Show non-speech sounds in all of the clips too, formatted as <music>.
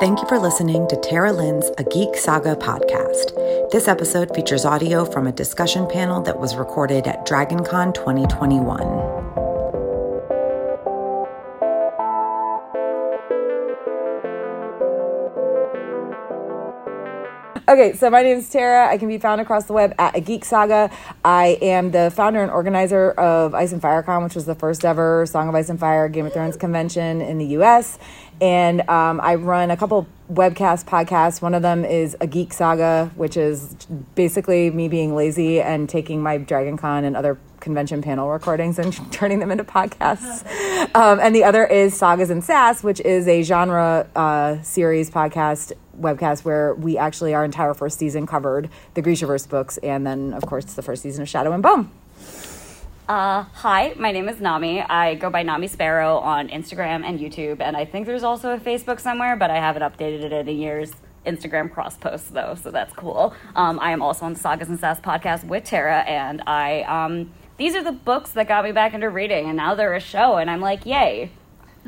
Thank you for listening to Tara Lynn's A Geek Saga podcast. This episode features audio from a discussion panel that was recorded at DragonCon 2021. Okay, so my name is Tara. I can be found across the web at A Geek Saga. I am the founder and organizer of Ice and Fire Con, which was the first ever Song of Ice and Fire Game of Thrones convention in the US. And um, I run a couple webcast podcasts. One of them is A Geek Saga, which is basically me being lazy and taking my Dragon Con and other convention panel recordings and <laughs> turning them into podcasts. Um, and the other is Sagas and Sass, which is a genre uh, series podcast webcast where we actually our entire first season covered the Grishaverse books and then of course the first season of Shadow and Bone. Uh, hi, my name is Nami. I go by Nami Sparrow on Instagram and YouTube, and I think there's also a Facebook somewhere, but I haven't updated it in years. Instagram cross posts though, so that's cool. Um, I am also on the Sagas and Sass podcast with Tara, and I um, these are the books that got me back into reading, and now they're a show, and I'm like, yay. <laughs> <laughs>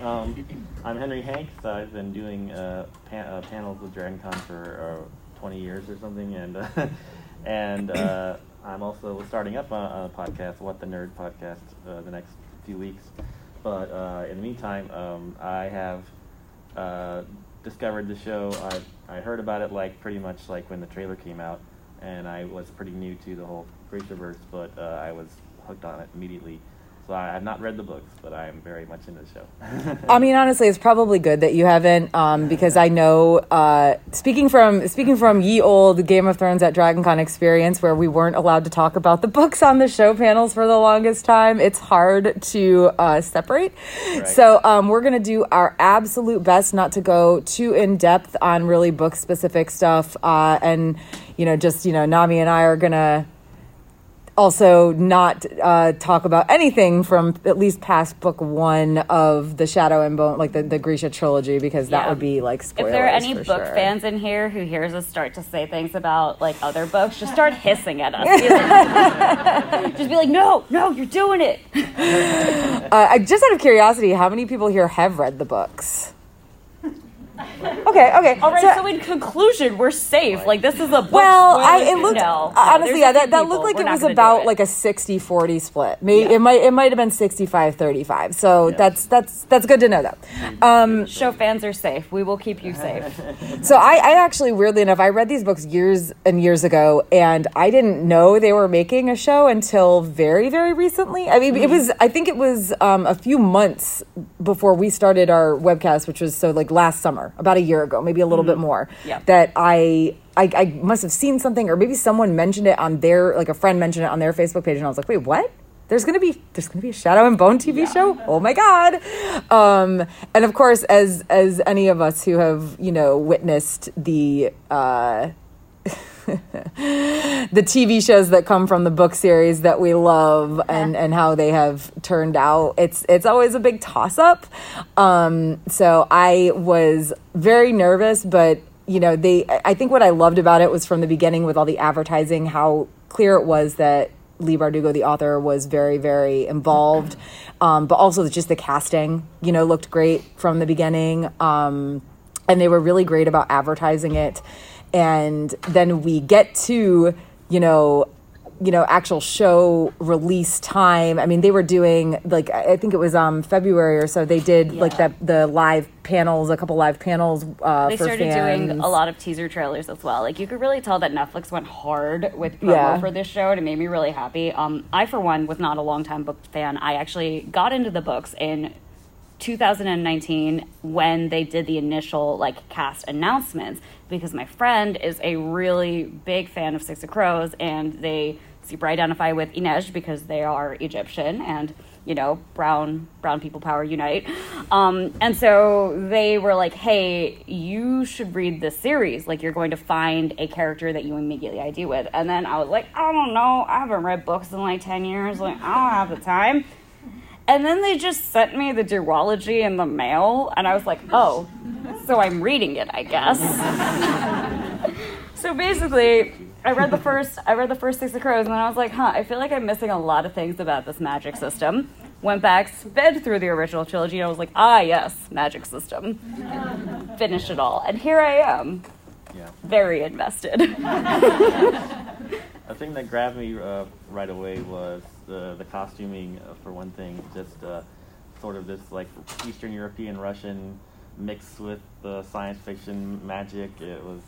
um, I'm Henry Hanks. I've been doing uh, uh, panels with DragonCon for uh, 20 years or something, and uh, <laughs> and uh, I'm also starting up a, podcast, What the Nerd podcast, the next few weeks. But in the meantime, um, I have discovered the show. I I heard about it like pretty much like when the trailer came out, and I was pretty new to the whole Grishaverse, but I was hooked on it immediately. So I have not read the books, but I am very much into the show. <laughs> I mean, honestly, it's probably good that you haven't, um, because I know, uh, speaking from speaking from ye old Game of Thrones at DragonCon experience, where we weren't allowed to talk about the <laughs> books on the show panels for the longest time, it's hard to uh, separate. Right. So um, we're gonna do our absolute best not to go too in depth on really book specific stuff, uh, and you know, just you know, Nami and I are gonna also not uh, talk about anything from at least past book one of the Shadow and Bone, like the, the Grisha trilogy, because that yeah. would be like spoilers. If there are any book sure. fans in here who hears us start to say things about like other books, just start <laughs> hissing at us. Just be like, no, no, you're doing it. <laughs> uh, just out of curiosity, how many people here have read the books? <laughs> Okay, okay. All right. So, so, in conclusion, we're safe. Like this is a book. Well, I, it looked no, honestly, yeah, that, that looked like we're it was about it. like a 60-40 split. Maybe yeah. it might it might have been 65-35. So yeah. that's that's that's good to know though. Um, Show fans are safe. We will keep you safe. so I, I actually weirdly enough, I read these books years and years ago, and I didn't know they were making a show until very very recently. I mean, mm-hmm. it was I think it was um, a few months before we started our webcast, which was so like last summer about a year ago, maybe a little mm-hmm. bit more. Yeah. That I, I I must have seen something, or maybe someone mentioned it on their like a friend mentioned it on their Facebook page, and I was like, wait, what? There's gonna be there's gonna be a Shadow and Bone TV yeah. show. Oh my god! Um, and of course, as as any of us who have you know witnessed the. Uh, <laughs> the TV shows that come from the book series that we love and, and how they have turned out. It's it's always a big toss up. Um, so I was very nervous, but you know they. I think what I loved about it was from the beginning with all the advertising, how clear it was that Leigh Bardugo, the author, was very, very involved. Um, but also just the casting, you know, looked great from the beginning. Um, and they were really great about advertising it and then we get to you know you know actual show release time i mean they were doing like i think it was um february or so they did yeah. like the the live panels a couple live panels uh they started fans. doing a lot of teaser trailers as well like you could really tell that netflix went hard with promo yeah. for this show and it made me really happy um i for one was not a long time book fan i actually got into the books in 2019 when they did the initial like cast announcements because my friend is a really big fan of Six of Crows and they super identify with Inej because they are Egyptian and you know brown brown people power unite. Um, and so they were like hey you should read this series. Like you're going to find a character that you immediately id with. And then i was like i don't know. I haven't read books in like 10 years. Like i don't have the time and then they just sent me the duology in the mail, and I was like, oh, so I'm reading it, I guess. so basically, I read the first I read the first Six of Crows, and then I was like, huh, I feel like I'm missing a lot of things about this magic system. went back, sped through the original trilogy, and I was like, ah, yes, magic system. Finished it all. And here I am, Yeah. very invested. <laughs> A thing that grabbed me uh, right away was the the costuming, uh, for one thing. Just uh, sort of this like Eastern European Russian mixed with the science fiction magic. It was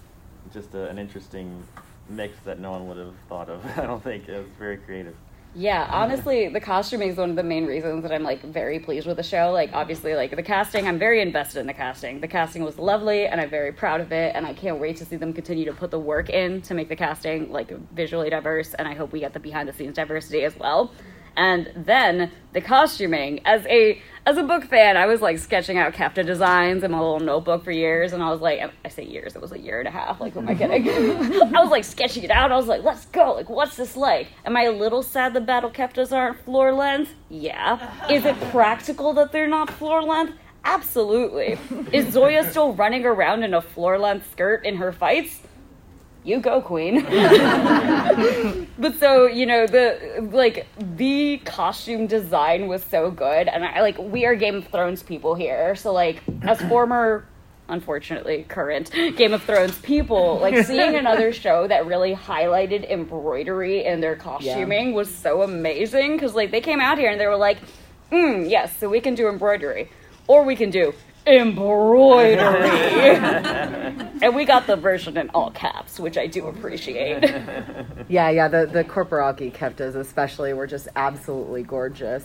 just a, an interesting mix that no one would have thought of. <laughs> I don't think it was very creative. Yeah, honestly, the costuming is one of the main reasons that I'm like very pleased with the show. Like, obviously, like the casting, I'm very invested in the casting. The casting was lovely, and I'm very proud of it. And I can't wait to see them continue to put the work in to make the casting like visually diverse. And I hope we get the behind the scenes diversity as well. And then the costuming. As a as a book fan, I was like sketching out Kefta designs in my little notebook for years, and I was like, I say years, it was a year and a half. Like, who am I kidding? <laughs> I was like sketching it out. I was like, let's go. Like, what's this like? Am I a little sad the battle Keftas aren't floor length? Yeah. Is it practical that they're not floor length? Absolutely. Is Zoya still running around in a floor length skirt in her fights? You go queen. <laughs> But so you know the like the costume design was so good and i like we are game of thrones people here. So like as former unfortunately current game of thrones people like <laughs> seeing another show that really highlighted embroidery in their costuming yeah. was so amazing because like they came out here and they were like mm, yes so we can do embroidery. Or we can do embroidery. <laughs> and we got the version in all caps, which I do appreciate. <laughs> yeah, yeah, the, the Corporalki Keftas especially were just absolutely gorgeous.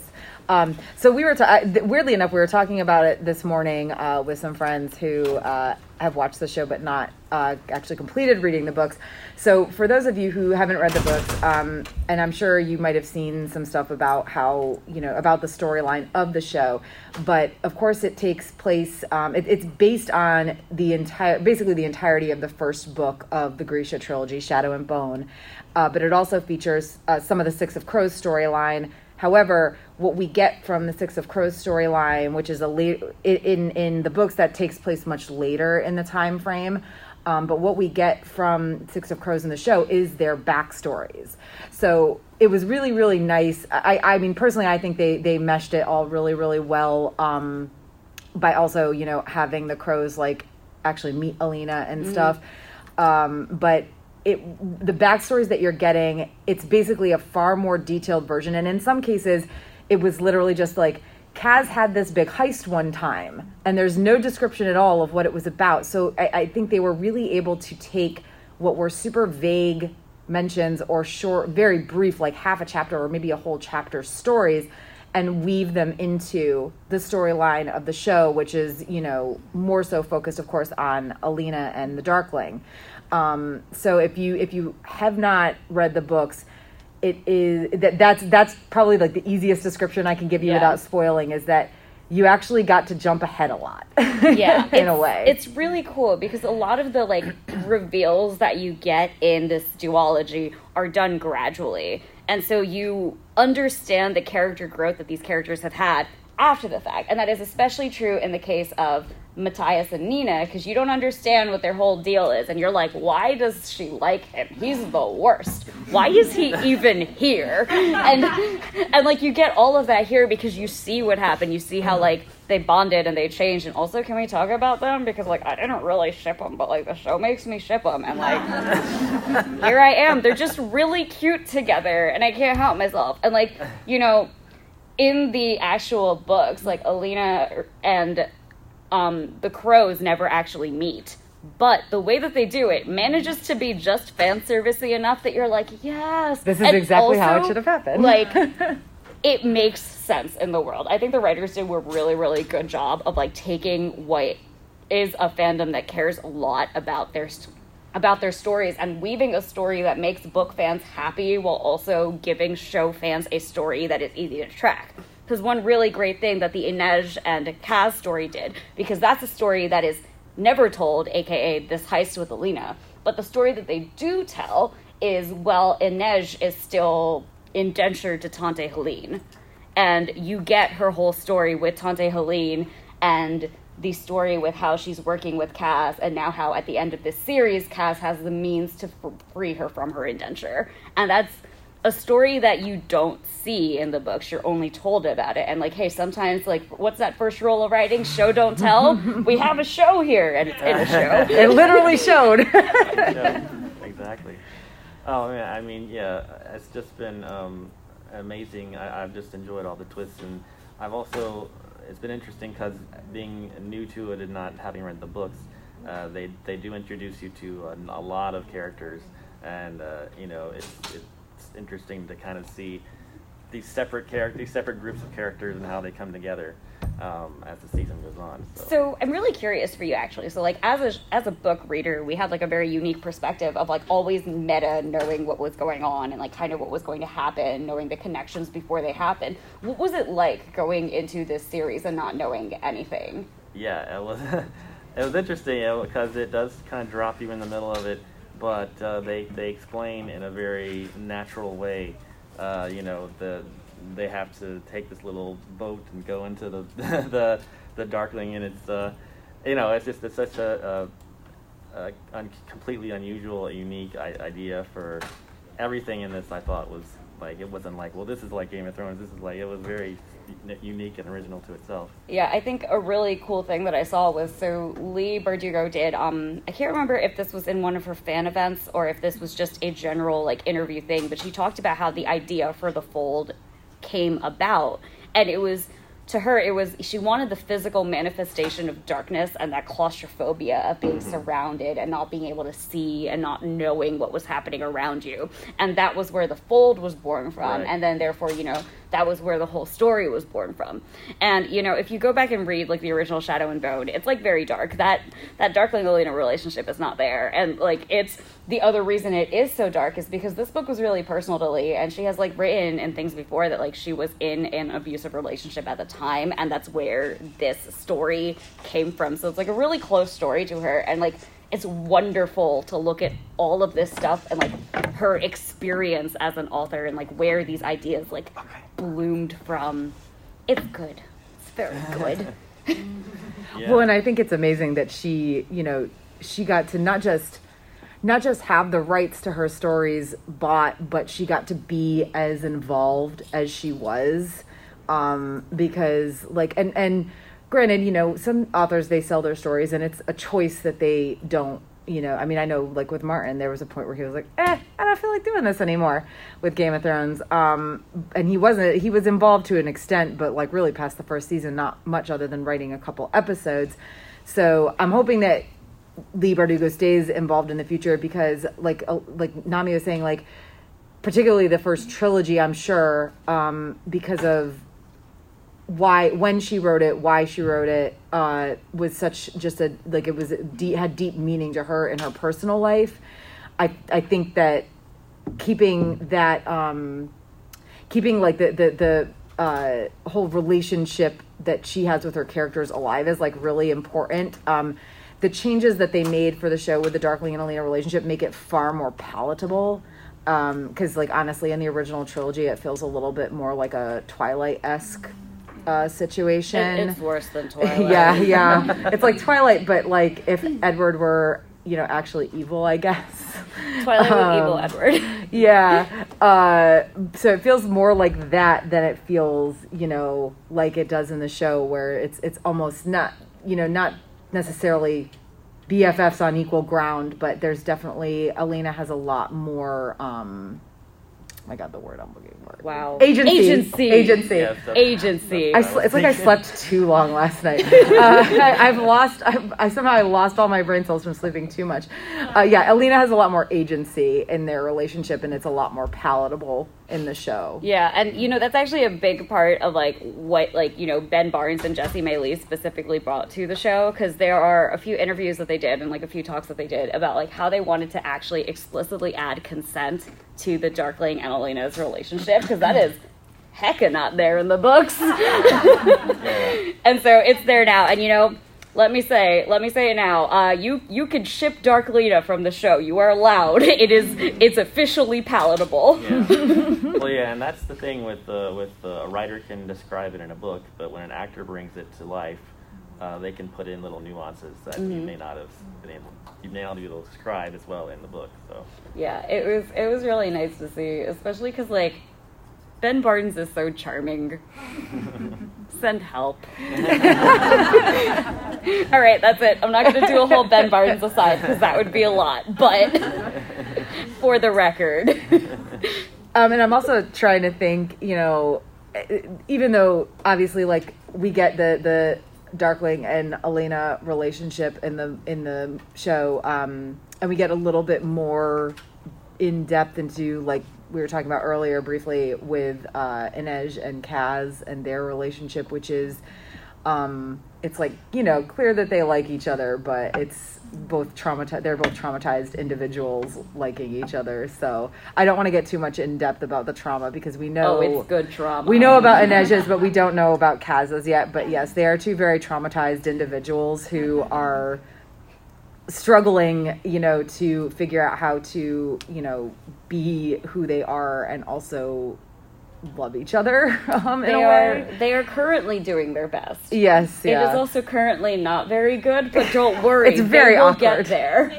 Um, so we were, ta- weirdly enough, we were talking about it this morning uh, with some friends who uh, have watched the show but not uh, actually completed reading the books. So for those of you who haven't read the books, um, and I'm sure you might have seen some stuff about how you know about the storyline of the show, but of course it takes place. Um, it, it's based on the entire, basically the entirety of the first book of the Grisha trilogy, Shadow and Bone. Uh, but it also features uh, some of the Six of Crows storyline However, what we get from the Six of Crows storyline, which is a late in in the books that takes place much later in the time frame, um, but what we get from Six of Crows in the show is their backstories. So it was really really nice. I I mean personally, I think they they meshed it all really really well. Um, by also you know having the crows like actually meet Alina and mm-hmm. stuff. Um, but it the backstories that you're getting it's basically a far more detailed version. And in some cases it was literally just like Kaz had this big heist one time and there's no description at all of what it was about. So I, I think they were really able to take what were super vague mentions or short very brief like half a chapter or maybe a whole chapter stories and weave them into the storyline of the show which is you know more so focused of course on alina and the darkling um, so if you if you have not read the books, it is that that's that's probably like the easiest description I can give you yeah. without spoiling is that you actually got to jump ahead a lot. <laughs> Yeah, in a way, it's really cool because a lot of the like <clears throat> reveals that you get in this duology are done gradually, and so you understand the character growth that these characters have had after the fact, and that is especially true in the case of Matthias and Nina because you don't understand what their whole deal is. And you're like, why does she like him? He's the worst. Why is he even here? <laughs> And and like you get all of that here because you see what happened. You see how like they bonded and they changed. And also, can we talk about them? Because like I didn't really ship them, but like the show makes me ship them. And like <laughs> here I am. They're just really cute together, and I can't help myself. And like you know. In the actual books, like Alina and um, the crows never actually meet. But the way that they do it manages to be just fan servicey enough that you're like, yes. This is and exactly also, how it should have happened. like, <laughs> it makes sense in the world. I think the writers did a really, really good job of like taking what is a fandom that cares a lot about their about their stories and weaving a story that makes book fans happy while also giving show fans a story that is easy to track because one really great thing that the Inej and Kaz story did, because that's a story that is never told, aka this heist with Alina. But the story that they do tell is well, Inej is still indentured to Tante Heleen. And you get her whole story with Tante Heleen and the story with how she's working with Kaz, and now how at the end of this series, Kaz has the means to free her from her indenture. And that's a story that you don't see in the books. You're only told about it. And like hey sometimes like what's that first rule of writing? Show don't tell. <laughs> We have a show here. And it's in a show. <laughs> It literally showed. <laughs> Exactly. Oh man i mean yeah it's just been um, amazing. I, have just enjoyed all the twists. And i've also it's been interesting because being new to it and not having read the books uh, they they do introduce you to a, a lot of characters. And uh, you know it's, it's interesting to kind of see these separate characters, these separate groups of characters, and how they come together um, as the season goes on. So. so. I'm really curious for you, actually. So, like as a as a book reader, we had like a very unique perspective of like always meta knowing what was going on and like kind of what was going to happen, knowing the connections before they happened. What was it like going into this series and not knowing anything? Yeah, it was. <laughs> it was interesting because it does kind of drop you in the middle of it but uh, they they explain in a very natural way. Uh, you know, the they have to take this little boat and go into the <laughs> the the darkling, and it's uh, you know, it's just it's such a, a, a un- completely unusual, unique I- idea for everything in this. I thought was like it wasn't like well, this is like Game of Thrones. This is like it was very unique and original to itself. Yeah, I think a really cool thing that I saw was so Leigh Bardugo did. Um, I can't remember if this was in one of her fan events or if this was just a general like interview thing, but she talked about how the idea for the fold came about, and it was to her it was she wanted the physical manifestation of darkness and that claustrophobia of being mm-hmm. surrounded and not being able to see and not knowing what was happening around you and that was where the fold was born from right. and then therefore you know that was where the whole story was born from. And you know, if you go back and read like the original Shadow and Bone, it's like very dark. That that Darkling Alina relationship is not there, and like it's the other reason it is so dark is because this book was really personal to Leigh, and she has like written in things before that like she was in an abusive relationship at the time, and that's where this story came from. So it's like a really close story to her, and like it's wonderful to look at all of this stuff and like her experience as an author and like where these ideas like bloomed from. It's good. It's very <laughs> good. yeah. Well, and I think it's amazing that she, you know, she got to not just not just have the rights to her stories bought, but she got to be as involved as she was. Um, because like and and granted, you know, some authors they sell their stories and it's a choice that they don't you know, I mean, I know like with Martin, there was a point where he was like, eh, I don't feel like doing this anymore with Game of Thrones. Um, and he wasn't, he was involved to an extent, but like really past the first season, not much other than writing a couple episodes. So I'm hoping that Leigh Bardugo stays involved in the future because like, uh, like Nami was saying, like, particularly the first trilogy, I'm sure, um, because of why when she wrote it why she wrote it uh, was such just a like it was deep, had deep meaning to her in her personal life. I i think that keeping that um keeping like the the the uh, whole relationship that she has with her characters alive is like really important. Um the changes that they made for the show with the darkling and alina relationship make it far more palatable because um, like honestly in the original trilogy it feels a little bit more like a twilight-esque uh, situation. It, it's worse than <laughs> Twilight. yeah, yeah. <laughs> It's like Twilight, but like if Edward were, you know, actually evil, I guess. Twilight um, with evil Edward. <laughs> yeah. Uh, so it feels more like that than it feels, you know, like it does in the show, where it's it's almost not, you know, not necessarily BFFs on equal ground, but there's definitely Alina has a lot more. Um, I got the word I'm looking for. Wow. Agency. Agency. Agency. Yeah, Agency. I sl- it's like I slept too long last night. <laughs> Uh, I, have lost. I, I, somehow I lost all my brain cells from sleeping too much. Uh, yeah, Alina has a lot more agency in their relationship, and it's a lot more palatable in the show. Yeah, and you know that's actually a big part of like what like you know Ben Barnes and Jessie-Mei Li specifically brought to the show because there are a few interviews that they did and like a few talks that they did about like how they wanted to actually explicitly add consent to the Darkling and Alina's relationship because that is hecka not there in the books. <laughs> <laughs> and so it's there now, and you know let me say, let me say it now. Uh, you you can ship Darklina from the show. You are allowed. <laughs> It is it's officially palatable. Yeah. <laughs> well, yeah, and that's the thing with uh, with uh, a writer can describe it in a book, but when an actor brings it to life, uh, they can put in little nuances that you may not have been able, you may not be able to describe as well in the book. So Yeah, it was it was really nice to see, especially because like Ben Barnes is so charming. <laughs> Send help. <laughs> All right, that's it. I'm not going to do a whole Ben Barnes aside because that would be a lot. But <laughs> for the record, <laughs> Um, and I'm also trying to think, you know, even though obviously like we get the the Darkling and Alina relationship in the in the show, um, and we get a little bit more in depth into like we were talking about earlier briefly with uh, Inej and Kaz and their relationship, which is um, it's like you know clear that they like each other, but it's both traumatized. They're both traumatized individuals liking each other. So I don't want to get too much in depth about the trauma because we know oh, it's good trauma. we know about Inej's, but we don't know about Kaz's yet. But yes, they are two very traumatized individuals who are struggling, you know, to figure out how to, you know, be who they are and also love each other <laughs> um, in They a are way. they are currently doing their best. Yes, It yeah. is also currently not very good, but don't <laughs> worry, It's very they will awkward. get there.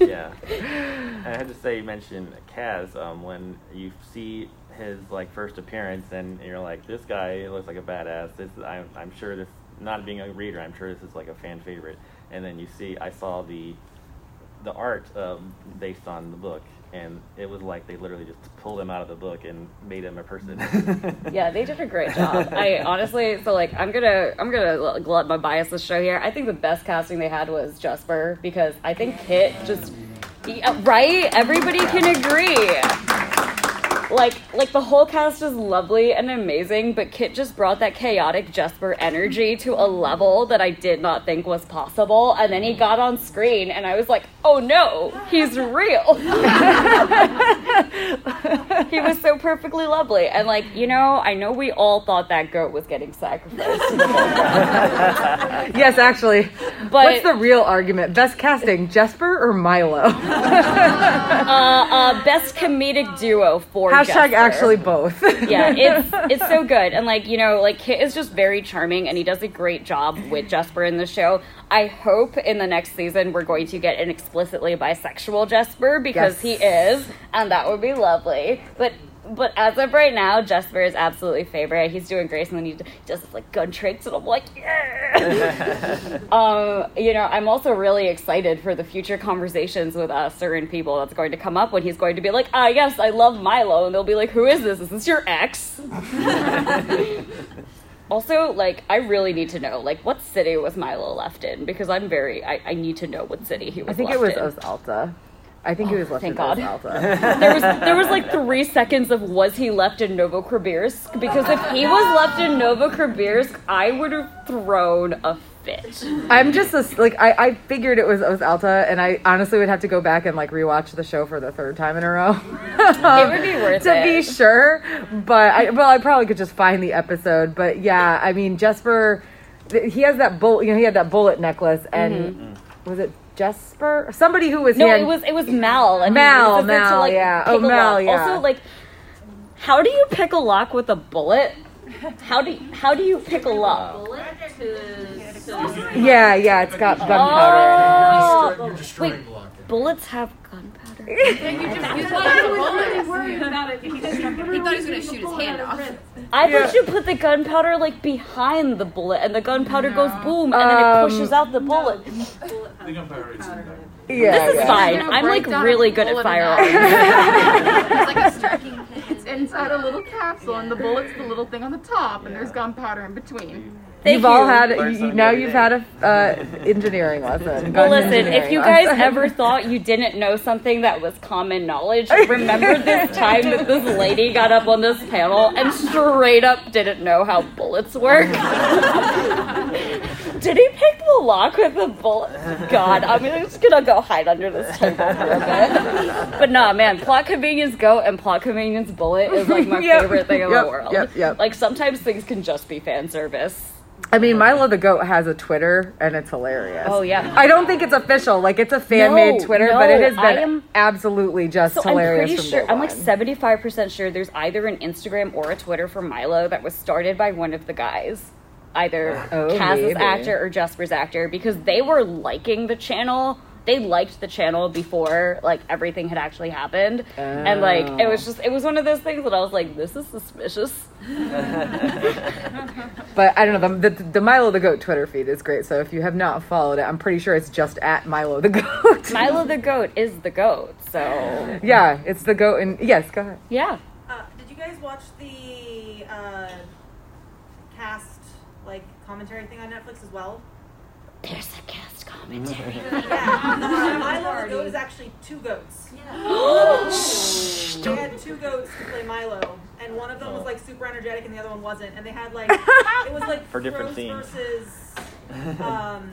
<laughs> yeah. And I had to say, you mentioned Kaz um, when you see his like first appearance, and you're like, this guy looks like a badass. This I'm, I'm sure this not being a reader, I'm sure this is like a fan favorite. And then you see, I saw the the art um, based on the book, and it was like they literally just pulled him out of the book and made him a person. <laughs> Yeah, they did a great job. <laughs> I honestly, so like, I'm gonna, I'm gonna l- let my biases show here. I think the best casting they had was Jesper because I think Kit just, yeah, right? Everybody can agree. Like, like the whole cast is lovely and amazing, but Kit just brought that chaotic Jesper energy to a level that I did not think was possible. And then he got on screen, and I was like, oh no, he's real. <laughs> he was so perfectly lovely. And like, you know, I know we all thought that goat was getting sacrificed to the Volga. yes, actually. But- What's the real argument? Best casting, Jesper or Milo? <laughs> uh, uh, best comedic duo for Hashtag actually both. <laughs> yeah, it's <laughs> it's so good, and like you know, like Kit is just very charming, and he does a great job with Jesper in the show. I hope in the next season we're going to get an explicitly bisexual Jesper because Yes. he is, and that would be lovely. But but as of right now, Jesper is absolutely favorite. He's doing great, and then he d- does this like gun tricks, and I'm like, yeah. <laughs> um, you know, I'm also really excited for the future conversations with uh, certain people that's going to come up when he's going to be like, ah, yes, I love Milo, and they'll be like, who is this? Is this your ex? <laughs> also, like, I really need to know, like, what city was Milo left in? Because I'm very, I, I need to know what city he was. I think left it was in. Os Alta. I think he was oh, left thank in God. Os Alta. <laughs> there was there was like three seconds of was he left in Novosibirsk? Because if he was left in Novosibirsk, I would have thrown a fit. I'm just a, like I, I figured it was Os Alta, and I honestly would have to go back and like rewatch the show for the third time in a row. It would be worth <laughs> to it. be sure. But I well, I probably could just find the episode. But yeah, I mean Jesper, he has that bullet. You know, he had that bullet necklace, and mm-hmm. was it Jesper? Somebody who was. No, hand- it was it was Mal. And Mal, he uses it Mal, yeah. Oh, pick Mal, lock. yeah. Also, like, how do you pick a lock with a bullet? How do you, how do you pick a lock? Yeah, yeah, it's got gunpowder. Oh, You're destroying wait, the lock. bullets have gunpowder. He thought he was gonna shoot his hand off. I thought you put the gunpowder like behind the bullet, and the gunpowder goes boom, and then it Um, pushes out the bullet. The gunpowder is in there. Yeah, This is yeah. fine. I'm like really good at bullet in firearms. <laughs> It's like a striking pin. It's inside a little capsule, and the bullet's the little thing on the top, and there's gunpowder in between. Thank you've all had Learn you, now you've had a uh, <laughs> engineering lesson. Well, listen, if you guys lesson. ever <laughs> thought you didn't know something that was common knowledge, <laughs> remember this time that this lady got up on this panel and straight up didn't know how bullets work? Did he pick the lock with the bullet? God, I'm just gonna go hide under this table for a bit. But nah, man, plot convenience goat and plot convenience bullet is like my Yep, favorite thing in yep, the world. yep, yep. Like sometimes things can just be fan service. I mean, Milo the goat has a Twitter, and it's hilarious. Oh, yeah. I don't think it's official. Like it's a fan made No, Twitter, but it has I been am- absolutely just So I'm hilarious. pretty from sure I'm like one. 75% sure there's either an Instagram or a Twitter for Milo that was started by one of the guys. either Oh, Kaz's maybe. actor or Jesper's actor because they were liking the channel. They liked the channel before like everything had actually happened, and like it was just it was one of those things that I was like, this is suspicious. <laughs> But I don't know. The, the, the Milo the Goat Twitter feed is great. So if you have not followed it, I'm pretty sure it's just at Milo the Goat. <laughs> Milo the goat is the goat, so yeah, it's the goat. And yes, go ahead. yeah. Uh, did you guys watch the uh, cast like commentary thing on Netflix as well? There's a cast commentary. Yeah, uh, Milo goat is actually two goats. <gasps> they had two goats to play Milo, and one of them was like super energetic, and the other one wasn't. And they had like <laughs> it was like For different pros scenes. versus. <laughs> Um,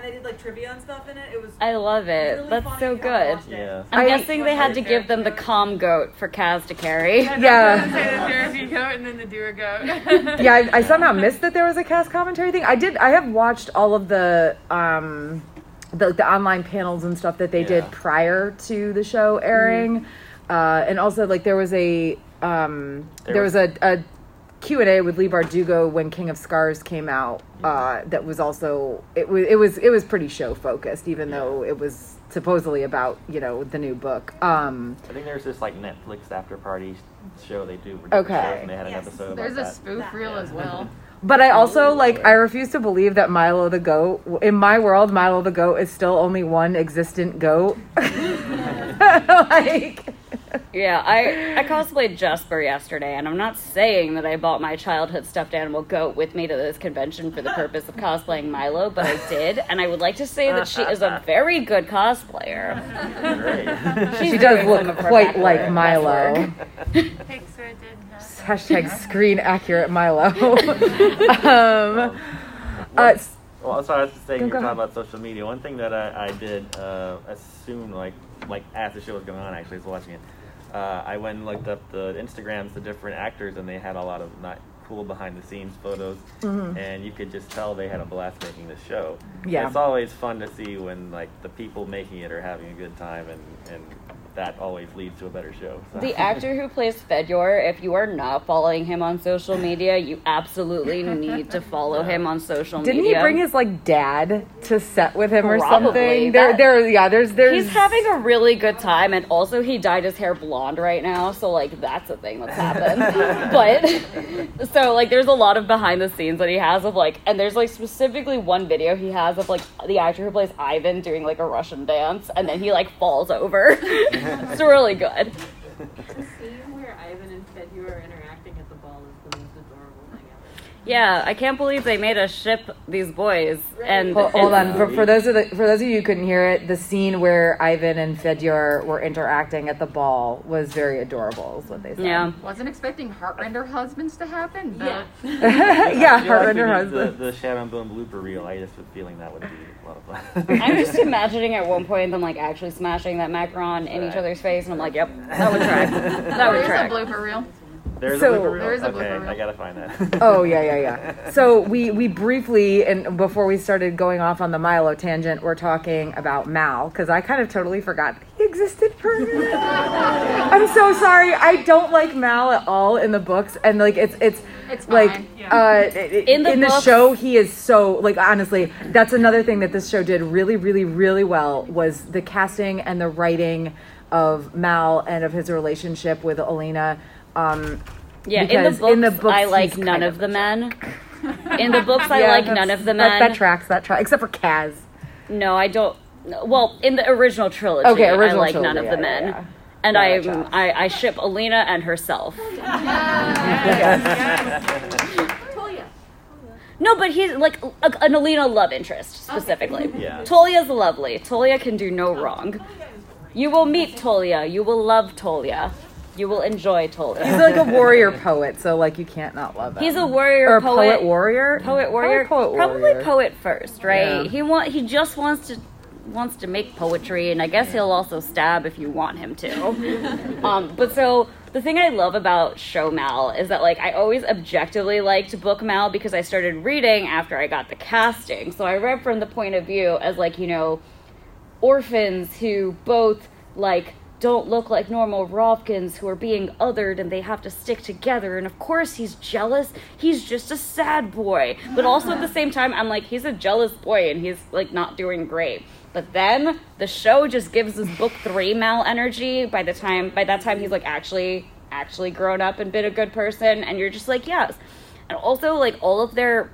and they did like trivia and stuff in it. It was I love it. really That's so if you haven't good. Yeah. I'm I- guessing they had to give them the calm goat for Kaz to carry. Yeah. Say the goat and then the doer goat. <laughs> yeah, I, I somehow missed that there was a cast commentary thing. I did. I have watched all of the um, the, the online panels and stuff that they did prior to the show airing, uh, and also like there was a um, there, There was a, a Q and A with Leigh Bardugo when King of Scars came out. Uh, that was also it was it was it was pretty show focused, even though it was supposedly about you know the new book. Um, I think there's this like Netflix after party show they do. for Okay. shows, And they had an episode There's about a that. spoof reel as well. <laughs> But I also like I refuse to believe that Milo the goat in my world Milo the goat is still only one existent goat. <laughs> <laughs> like Yeah, I I cosplayed Jesper yesterday, and I'm not saying that I bought my childhood stuffed animal goat with me to this convention for the purpose of cosplaying Milo, but I did, and I would like to say that she is a very good cosplayer. Great. she does look some of her quite like Milo. Pixar did not. Hashtag screen accurate Milo. <laughs> um, uh, s- Well, so I was saying you're talking about social media. One thing that I, I did uh, assume, like like as the show was going on, actually, I was watching it. Uh, I went and looked up the Instagrams, the different actors, and they had a lot of not cool behind the scenes photos, and you could just tell they had a blast making the show. Yeah. it's always fun to see when like the people making it are having a good time, and and that always leads to a better show. so. The actor who plays Fedor, if you are not following him on social media, you absolutely need to follow him on social media. didn't he bring his like dad to set with him or Probably. something? There, there, yeah. There's, there's. He's having a really good time, and also he dyed his hair blonde right now, so like that's a thing that's happened. <laughs> but so like there's a lot of behind the scenes that he has of like, and there's like specifically one video he has of like the actor who plays Ivan doing like a Russian dance, and then he like falls over. <laughs> <laughs> it's really good. The scene where Ivan and Fedor are interacting at the ball is the most adorable thing ever. Yeah, I can't believe they made us ship these boys. And Hold, hold on. For, for those of the, for those of you who couldn't hear it, the scene where Ivan and Fedor were interacting at the ball was very adorable. Is what they said. Yeah. Wasn't expecting Heartrender husbands to happen. Yeah. but- <laughs> yeah, I feel like we Heartrender need husband. The, the Shadow and Bone blooper reel. I just have a feeling that would be a lot of fun. I'm just imagining at one point them like actually smashing that macaron in each other's face, and I'm like, yep, that would <laughs> track. That There would is a track. blooper reel. There's So- a blooper reel. There is a okay, blooper reel. I gotta find that. <laughs> Oh yeah, yeah, yeah. So we we briefly and before we started going off on the Milo tangent, we're talking about Mal because I kind of totally forgot he existed for a minute. <laughs> I'm so sorry. I don't like Mal at all in the books, and like it's it's It's like fine, yeah. uh, In in the the, show he is so like honestly that's another thing that this show did really really really well was the casting and the writing of Mal and of his relationship with Alina. Um, Yeah, in the, because books, in the books, I like none of of the men. In the books, I <laughs> Yeah, like none of the men. That, tracks. That tracks. Except for Kaz. No, I don't. Well, in the original trilogy, Okay, original I like none trilogy, of the men. yeah, yeah. And Yeah, I, that. I I ship Alina and herself. <laughs> No, but he's like a, an Alina love interest specifically. <laughs> Yeah. Tolia's lovely. Tolia can do no wrong. You will meet Tolia. You will love Tolia. You will enjoy Tolia. He's like a warrior poet, so like you can't not love him. He's a warrior or a poet. poet warrior. Poet warrior. Probably poet Probably warrior. poet first, right? Yeah. He want he just wants to wants to make poetry and I guess he'll also stab if you want him to. <laughs> um, but so the thing I love about show Mal is that like I always objectively liked book Mal because I started reading after I got the casting. So I read from the point of view as like, you know, orphans who both like don't look like normal Ravkans who are being othered and they have to stick together. And of course, he's jealous. He's just a sad boy. But also at the <laughs> same time, I'm like, he's a jealous boy and he's like not doing great. But then the show just gives this book three Mal energy. By the time, by that time, he's like actually, actually grown up and been a good person. And you're just like, yes. And also, like all of their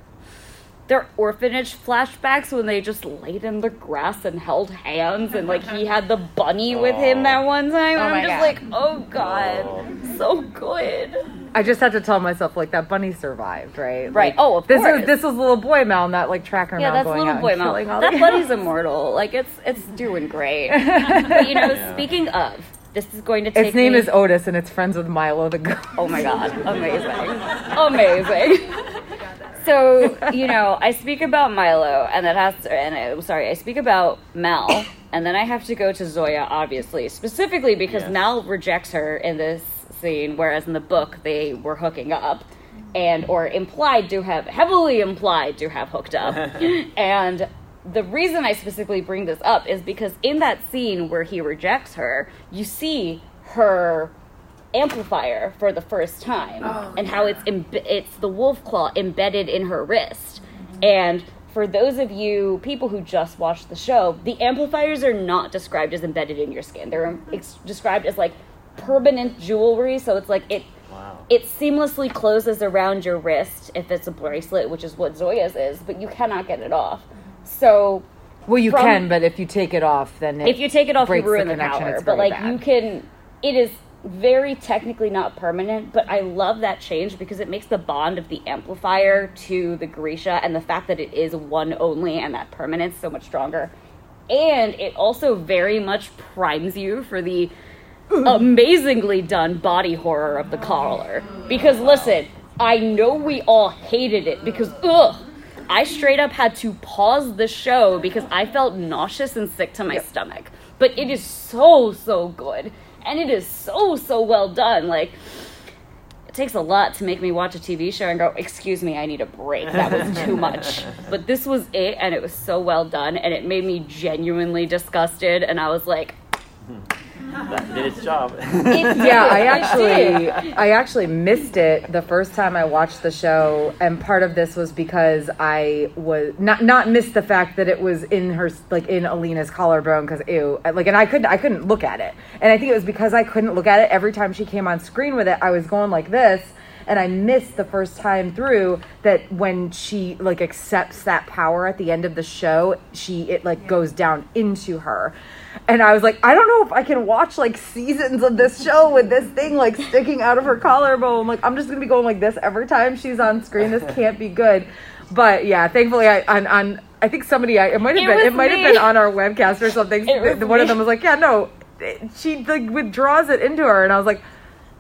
their orphanage flashbacks when they just laid in the grass and held hands and like he had the bunny with him that oh. one time. Oh and my I'm just God. like, oh god, oh. so good. I just had to tell myself like that bunny survived, right? Right. Like, Oh, of this course. was this was little boy Mal, not like tracker Yeah, Mal that's going little out boy and Mal. That bunny's <laughs> immortal. Like it's it's doing great. <laughs> but you know, Yeah. speaking of, this is going to take Its name me- is Otis, and it's friends with Milo the goat. Oh my god, <laughs> amazing. Amazing. So, you know, I speak about Milo and that has to, and I, sorry, I speak about Mal, and then I have to go to Zoya obviously, specifically because Yes. Mal rejects her in this scene whereas in the book they were hooking up and or implied to have heavily implied to have hooked up. <laughs> and the reason I specifically bring this up is because in that scene where he rejects her, you see her amplifier for the first time and how it's Im- it's the wolf claw embedded in her wrist and for those of you people who just watched the show the amplifiers are not described as embedded in your skin they're um, ex- described as like permanent jewelry so it's like it Wow. it seamlessly closes around your wrist if it's a bracelet which is what zoya's is but you cannot get it off so Well, you From- can, but if you take it off, then it if you take it off, you breaks the ruin the, power. But like bad. you can, it is very technically not permanent. But I love that change because it makes the bond of the amplifier to the Grisha and the fact that it is one only and that permanence so much stronger. And it also very much primes you for the <laughs> amazingly done body horror of the collar. Because listen, I know we all hated it because ugh. I straight up had to pause the show because I felt nauseous and sick to my stomach. But it is so so good. And it is so so well done. Like it takes a lot to make me watch a TV show and go, "Excuse me, I need a break. That was too <laughs> much." but this was it and it was so well done and it made me genuinely disgusted and I was like, That did its job. it yeah, I actually. I actually missed it the first time I watched the show, and part of this was because I was not not missed the fact that it was in her like in Alina's collarbone because ew, like, and I couldn't I couldn't look at it, and I think it was because I couldn't look at it every time she came on screen with it, I was going like this. And I missed the first time through that when she like accepts that power at the end of the show, she it like goes down into her. And I was like, I don't know if I can watch like seasons of this show with this thing like sticking out of her collarbone. Like, I'm just gonna be going like this every time she's on screen. This can't be good. But yeah, thankfully, I on, on I think somebody I, it might have It been it might have been on our webcast or something. One of them was like, yeah, no, she like withdraws it into her, and I was like,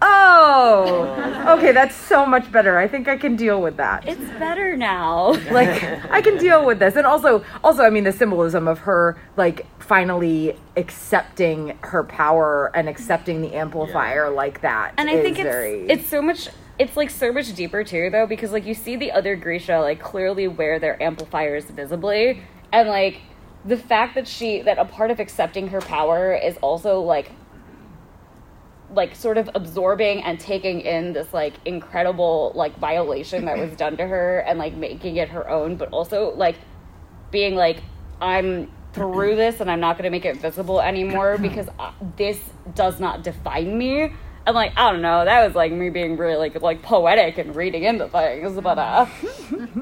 oh, okay, that's so much better. I think I can deal with that It's better now. <laughs> like I can deal with this. And also also I mean the symbolism of her like finally accepting her power and accepting the amplifier like that. and I think it's very it's so much it's like so much deeper too though because like you see the other Grisha like clearly wear their amplifiers visibly and like the fact that she that a part of accepting her power is also like like sort of absorbing and taking in this like incredible like violation that was done to her and like making it her own but also like being like i'm through this and i'm not going to make it visible anymore <clears throat> because uh, this does not define me. And like i don't know that was like me being really like like poetic and reading into things but uh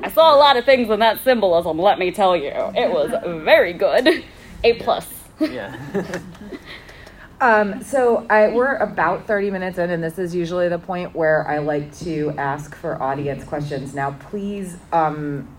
i saw a lot of things in that symbolism let me tell you. It was very good. A plus. Yeah. <laughs> <laughs> Um, so I, we're about 30 minutes in, and this is usually the point where I like to ask for audience questions. Now, please, um,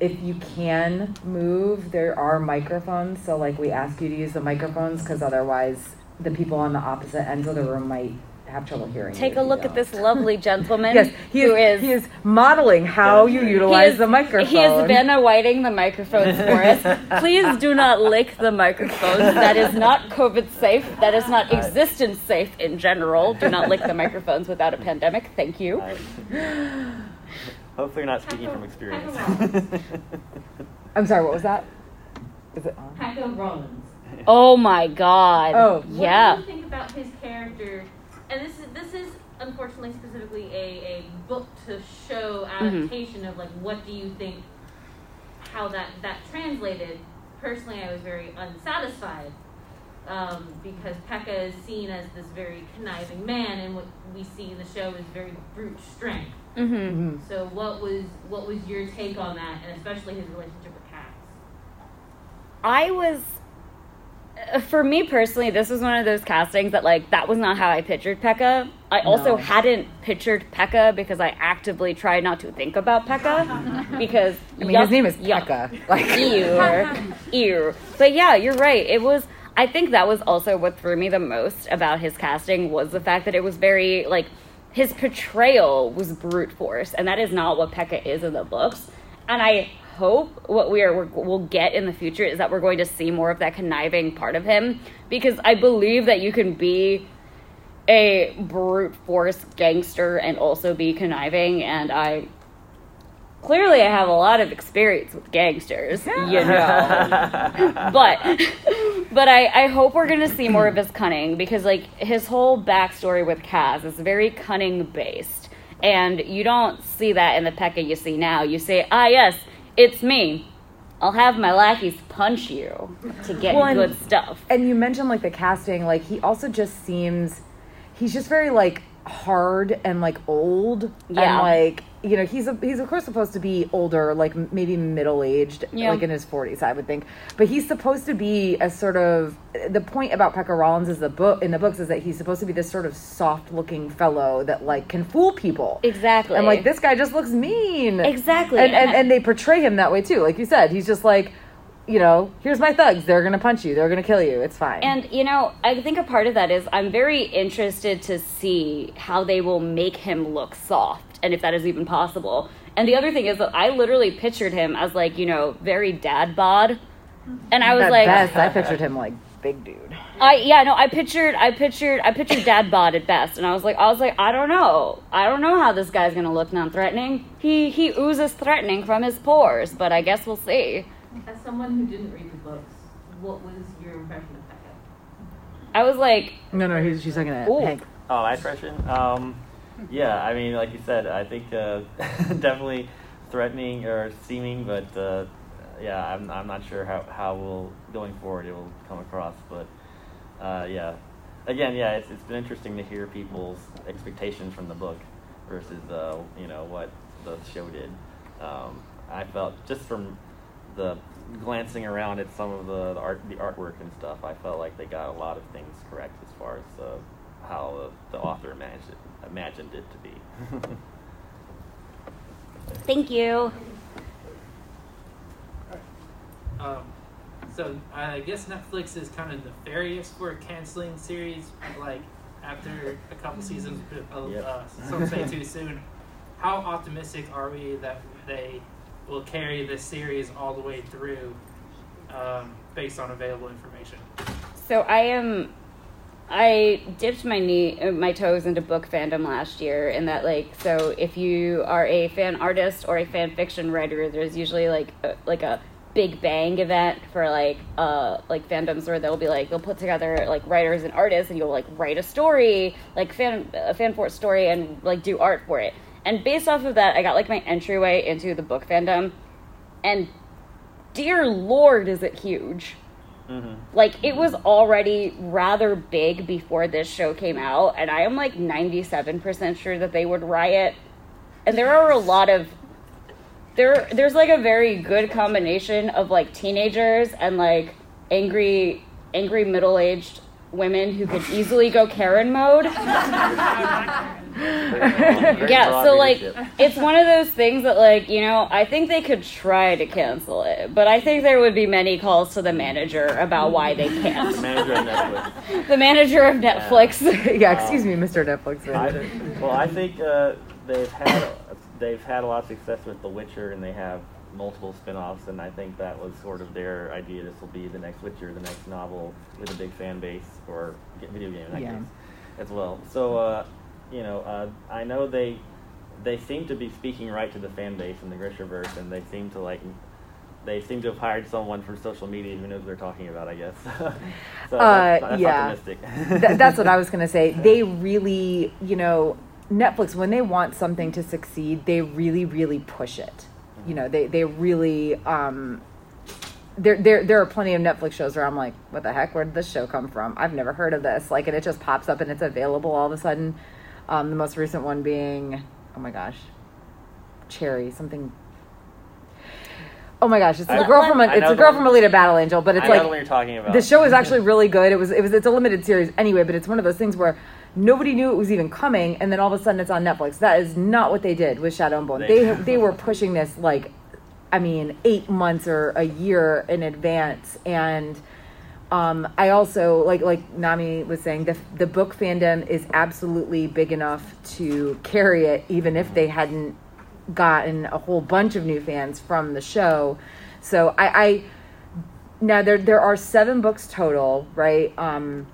if you can move, there are microphones. So, like, we ask you to use the microphones because otherwise, the people on the opposite ends of the room might have trouble hearing. take if a look at don't. this lovely <laughs> gentleman Yes, he who is, is He is modeling how you utilize is- the microphone. He has been Whiting the microphones for us. <laughs> Please do not lick the microphones. That is not COVID safe. That is not existence safe in general. Do not lick the microphones without a pandemic. Thank you. Hopefully, you're not speaking from experience. <laughs> I'm sorry. What was that? Is it on? Pekka Rollins. Oh my god. Oh. yeah. What yeah. do you think about his character, and this is this is unfortunately specifically a, a book to show adaptation of like what do you think how that that translated. Personally, I was very unsatisfied um, because Pekka is seen as this very conniving man, and what we see in the show is very brute strength. Mm-hmm. So, what was what was your take on that, and especially his relationship with Kaz? I was for me personally, this was one of those castings that like that was not how I pictured Pekka. I also No. hadn't pictured Pekka because I actively tried not to think about Pekka <laughs> because I mean, his name is Pekka. Like, ew, ew. But yeah, you're right. It was. I think that was also what threw me the most about his casting was the fact that it was very like his portrayal was brute force, and that is not what Pekka is in the books. And I hope what we are we'll get in the future is that we're going to see more of that conniving part of him because I believe that you can be a brute force gangster and also be conniving and I clearly I have a lot of experience with gangsters, you know. <laughs> but but I, I hope we're gonna see more of his cunning because like his whole backstory with Kaz is very cunning based. And you don't see that in the Pekka you see now. You say, ah yes, it's me. I'll have my lackeys punch you to get Well, and- good stuff. and you mentioned like the casting like he also just seems he's just very like hard and like old Yeah. and like you know he's a, he's of course supposed to be older like maybe middle aged Yeah. like in his 40s i would think. But he's supposed to be a sort of the point about Pekka Rollins is the book in the books is that he's supposed to be this sort of soft looking fellow that like can fool people. Exactly. and like this guy just looks mean. Exactly. and, and And- and they portray him that way too. Like you said he's just like you know here's my thugs. They're gonna punch you. They're gonna kill you. It's fine. And you know, I think a part of that is I'm very interested to see how they will make him look soft and if that is even possible. And the other thing is that I literally pictured him as like, you know, very dad bod. And I was At like best, I pictured him like big dude. I yeah, no, I pictured I pictured I pictured dad bod at best and I was like I was like, I don't know. I don't know how this guy's gonna look non threatening. He he oozes threatening from his pores, but I guess we'll see. As someone who didn't read the books, what was your impression of Pekka? I was like, No, no, he's, she's looking at Ooh. Hank. Oh, my impression? Um, yeah, I mean, like you said, I think uh, <laughs> definitely threatening or seeming, but uh, yeah, I'm, I'm not sure how, how will going forward it will come across, but uh, yeah. Again, yeah, it's, it's been interesting to hear people's expectations from the book versus uh, you know what the show did. Um, I felt just from the glancing around at some of the, the art, the artwork and stuff, I felt like they got a lot of things correct as far as uh, how uh, the author imagined it, imagined it to be. <laughs> Thank you. Um, so I guess Netflix is kind of nefarious for canceling series like after a couple seasons. Uh, Yep. uh, some say too soon. How optimistic are we that they will carry this series all the way through, um, based on available information? So I am. I dipped my knee, uh, my toes into book fandom last year, and that like, so if you are a fan artist or a fan fiction writer, there's usually like a, like a big bang event for like uh like fandoms where they'll be like they'll put together like writers and artists and you'll like write a story like fan a fan for story and like do art for it. And based off of that i got like my entryway into the book fandom. And dear lord is it huge hmm like it was already rather big before this show came out and i am like 97% sure that they would riot. And there are a lot of there there's like a very good combination of like teenagers and like angry angry middle-aged women who could easily go karen mode <laughs> yeah so like it's one of those things that like you know i think they could try to cancel it but i think there would be many calls to the manager about why they can't manager of Netflix. the manager of netflix <laughs> yeah, <laughs> excuse me, Mr. Netflix. I, well, I think uh, they've had they've had a lot of success with The Witcher, and they have multiple spin-offs, and I think that was sort of their idea. This will be the next Witcher, the next novel with a big fan base or video game in that Yeah. case as well. So, uh, you know, uh, I know they they seem to be speaking right to the fan base in the Grishaverse, and they seem to like they seem to have hired someone from social media who knows what they're talking about. I guess. <laughs> so Uh, that's, that's yeah. optimistic. Th- that's what I was going to say. <laughs> They really, you know, Netflix when they want something to succeed, they really, really push it. You know, they they really. Um, there, there, there are plenty of Netflix shows where I'm like, what the heck? Where did this show come from? I've never heard of this. Like, and it just pops up and it's available all of a sudden. Um, the most recent one being, oh my gosh, Cherry something. Oh my gosh, it's the I- girl from a, it's a girl from Alita Battle Angel, but it's I like know what you're talking about. the show is actually <laughs> really good. It was it was it's a limited series anyway, but it's one of those things where nobody knew it was even coming, and then all of a sudden it's on Netflix. That is not what they did with Shadow and Bone. They They- they were pushing this like, I mean, eight months or a year in advance, and. Um, I also like like Nami was saying the the book fandom is absolutely big enough to carry it, even if they hadn't gotten a whole bunch of new fans from the show. So I, I now there there are seven books total, right? Um,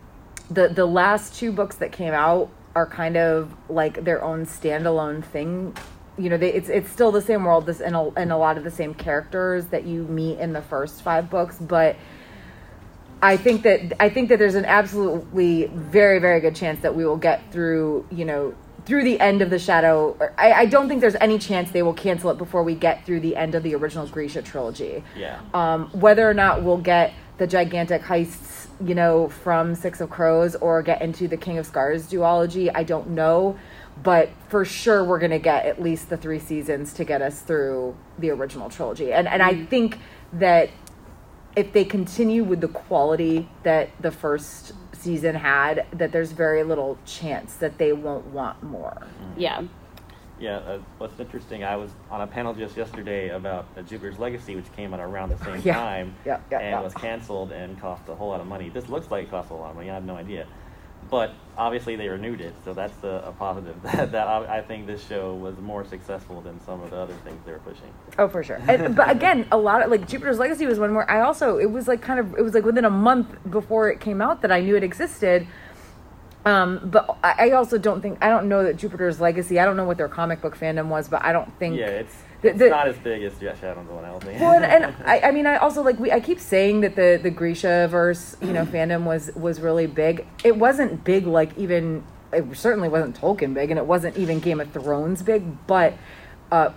the the last two books that came out are kind of like their own standalone thing. You know, they, it's it's still the same world, this and a, and a lot of the same characters that you meet in the first five books, but. I think that I think that there's an absolutely very very good chance that we will get through you know through the end of the shadow. or- I, I don't think there's any chance they will cancel it before we get through the end of the original Grisha trilogy. Yeah. Um, whether or not we'll get the gigantic heists, you know, from Six of Crows or get into the King of Scars duology, I don't know. But for sure, we're going to get at least the three seasons to get us through the original trilogy. And, and I think that if they continue with the quality that the first season had, that there's very little chance that they won't want more. Yeah. Yeah, uh, what's interesting, I was on a panel just yesterday about uh, Jupiter's Legacy, which came out around the same <laughs> Yeah. time Yeah, yeah, and yeah. was canceled and cost a whole lot of money. This looks like it cost a lot of money. I have no idea. But obviously they renewed it, so that's a, a positive. <laughs> that, that I, I think this show was more successful than some of the other things they were pushing. Oh, for sure. And, but again, a lot of like Jupiter's Legacy was one where I also it was like kind of it was like within a month before it came out that I knew it existed. Um, but I I also don't think I don't know that Jupiter's Legacy. I don't know what their comic book fandom was, but I don't think Yeah, it's, The- it's not as big as Jet Shadow and the one else. well, and, and I, I mean, I also like we. I keep saying that the the Grisha verse, you know, fandom was was really big. It wasn't big like even. It certainly wasn't Tolkien big, and it wasn't even Game of Thrones big. But uh,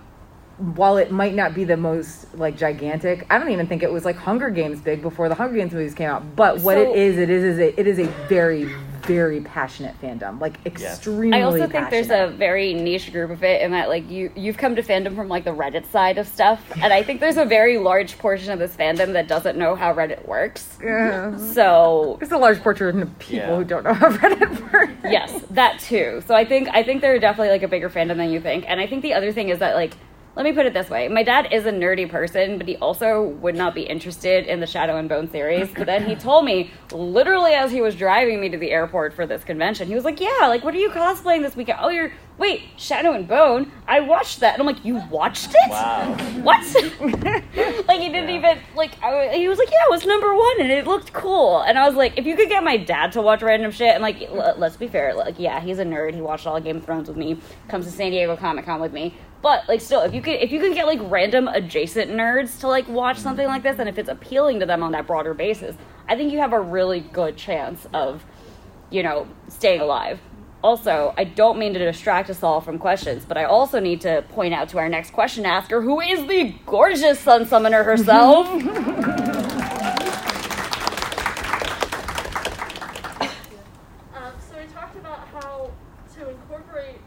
while it might not be the most like gigantic, I don't even think it was like Hunger Games big before the Hunger Games movies came out. But what So- it is, it is, is a, it is a very very passionate fandom, like extremely. I also think there's a very niche group of it in that like you you've come to fandom from like the Reddit side of stuff, and I think there's a very large portion of this fandom that doesn't know how Reddit works. Yeah. So There's a large portion of people Yeah. who don't know how Reddit works. yes, that too. So I think I think they're definitely like a bigger fandom than you think. And I think the other thing is that like let me put it this way. My dad is a nerdy person, but he also would not be interested in the Shadow and Bone series. But then he told me, literally as he was driving me to the airport for this convention, he was like, Yeah, like what are you cosplaying this weekend? Oh, you're wait, Shadow and Bone? I watched that. And I'm like, You watched it? Wow. What? <laughs> like he didn't Yeah. even like. I, he was like, "Yeah, it was number one, and it looked cool." And I was like, "If you could get my dad to watch random shit, and like, l- let's be fair, like, yeah, he's a nerd. He watched all Game of Thrones with me. Comes to San Diego Comic Con with me. But like, still, if you could, if you can get like random adjacent nerds to like watch something like this, and if it's appealing to them on that broader basis, I think you have a really good chance of, you know, staying alive." Also, I don't mean to distract us all from questions, but I also need to point out to our next question asker, who is the gorgeous Sun Summoner herself. <laughs> Um, so we talked about how to incorporate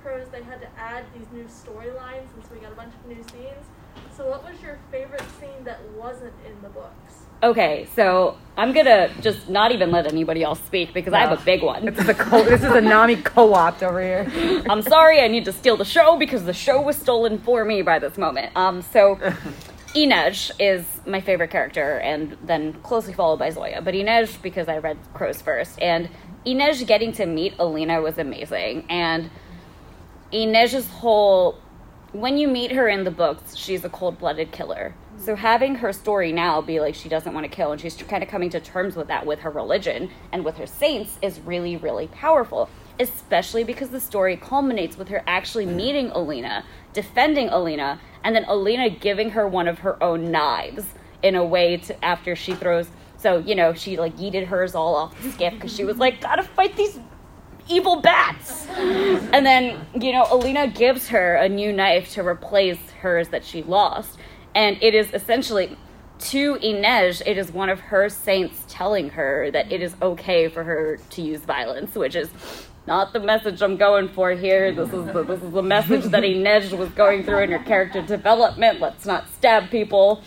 Six of Crows, they had to add these new storylines, and so we got a bunch of new scenes. So, what was your favorite scene that wasn't in the books? Okay, so I'm gonna just not even let anybody else speak because I have a big one. This is a co- this is a Nami co-op over here. <laughs> I'm sorry, I need to steal the show because the show was stolen for me by this moment. Um, so <laughs> Inej is my favorite character, and then closely followed by Zoya. But Inej because I read Crows first, and Inej getting to meet Alina was amazing, and Inej's whole when you meet her in the books, she's a cold-blooded killer. So having her story now be like she doesn't want to kill and she's kind of coming to terms with that with her religion and with her saints is really really powerful, especially because the story culminates with her actually mm-hmm. meeting Alina, defending Alina, and then Alina giving her one of her own knives in a way to after she throws. So you know she like yeeted hers all off the skiff because she was like, gotta fight these evil bats. and then you know Alina gives her a new knife to replace hers that she lost, and it is essentially to Inej, it is one of her saints telling her that it is okay for her to use violence, which is not the message I'm going for here. This is the, this is the message that Inej was going through in her character development. Let's not stab people.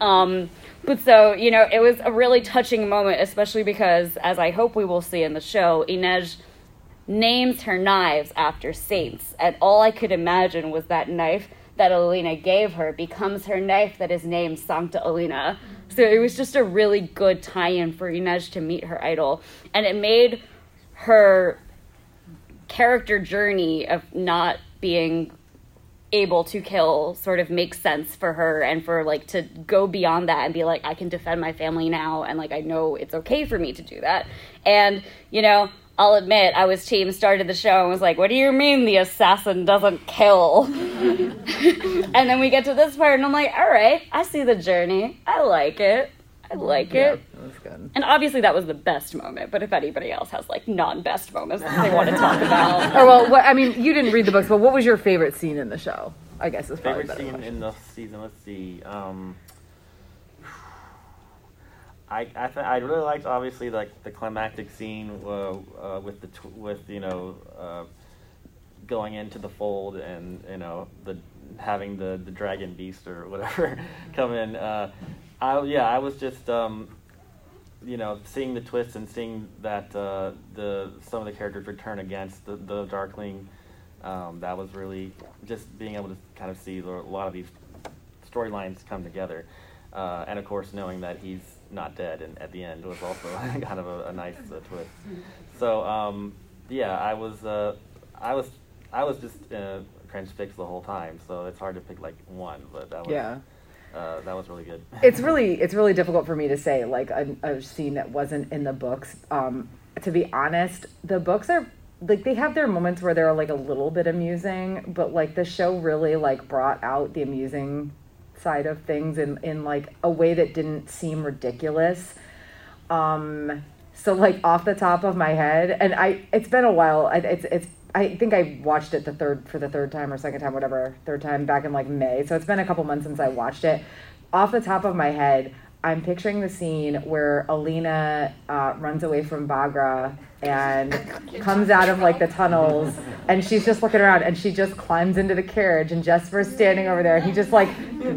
Um, but so you know, it was a really touching moment, especially because, as I hope we will see in the show, Inej names her knives after saints, and all I could imagine was that knife that Alina gave her becomes her knife that is named Sancta Alina. So it was just a really good tie-in for Inej to meet her idol, and it made her character journey of not being able to kill sort of makes sense for her and for like to go beyond that and be like I can defend my family now and like I know it's okay for me to do that. And you know, I'll admit I was team started the show and was like, "What do you mean the assassin doesn't kill?" <laughs> and then we get to this part and I'm like, "All right, I see the journey. I like it. I like Yeah, it." that was good. And obviously that was the best moment, but if anybody else has like non-best moments that they want to <laughs> talk about, Or well, what, I mean, you didn't read the books, but what was your favorite scene in the show? I guess is probably a Favorite better scene question. in the season? Let's see. Um, I I, th- I really liked obviously like the climactic scene uh, uh, with the tw- with you know uh, going into the fold and you know the having the the dragon beast or whatever <laughs> come in. Uh, I yeah I was just um, you know seeing the twists and seeing that uh, the some of the characters return against the the Darkling. Um, that was really just being able to kind of see a lot of these storylines come together, uh, and of course knowing that he's not dead and at the end was also <laughs> kind of a, a nice uh, twist. So um, yeah, I was uh, I was I was just uh, transfixed the whole time. So it's hard to pick like one, but that was Yeah. uh, that was really good. <laughs> it's really it's really difficult for me to say like a, a scene that wasn't in the books um to be honest the books are like they have their moments where they're like a little bit amusing but like the show really like brought out the amusing side of things in in like a way that didn't seem ridiculous. Um so like off the top of my head and i it's been a while I, it's it's i think i watched it the third for the third time or second time whatever third time back in like may. So it's been a couple months since i watched it. Off the top of my head i'm picturing the scene where alina uh, runs away from Baghra and comes out of like the tunnels and she's just looking around and she just climbs into the carriage and Jesper's standing over there. He just like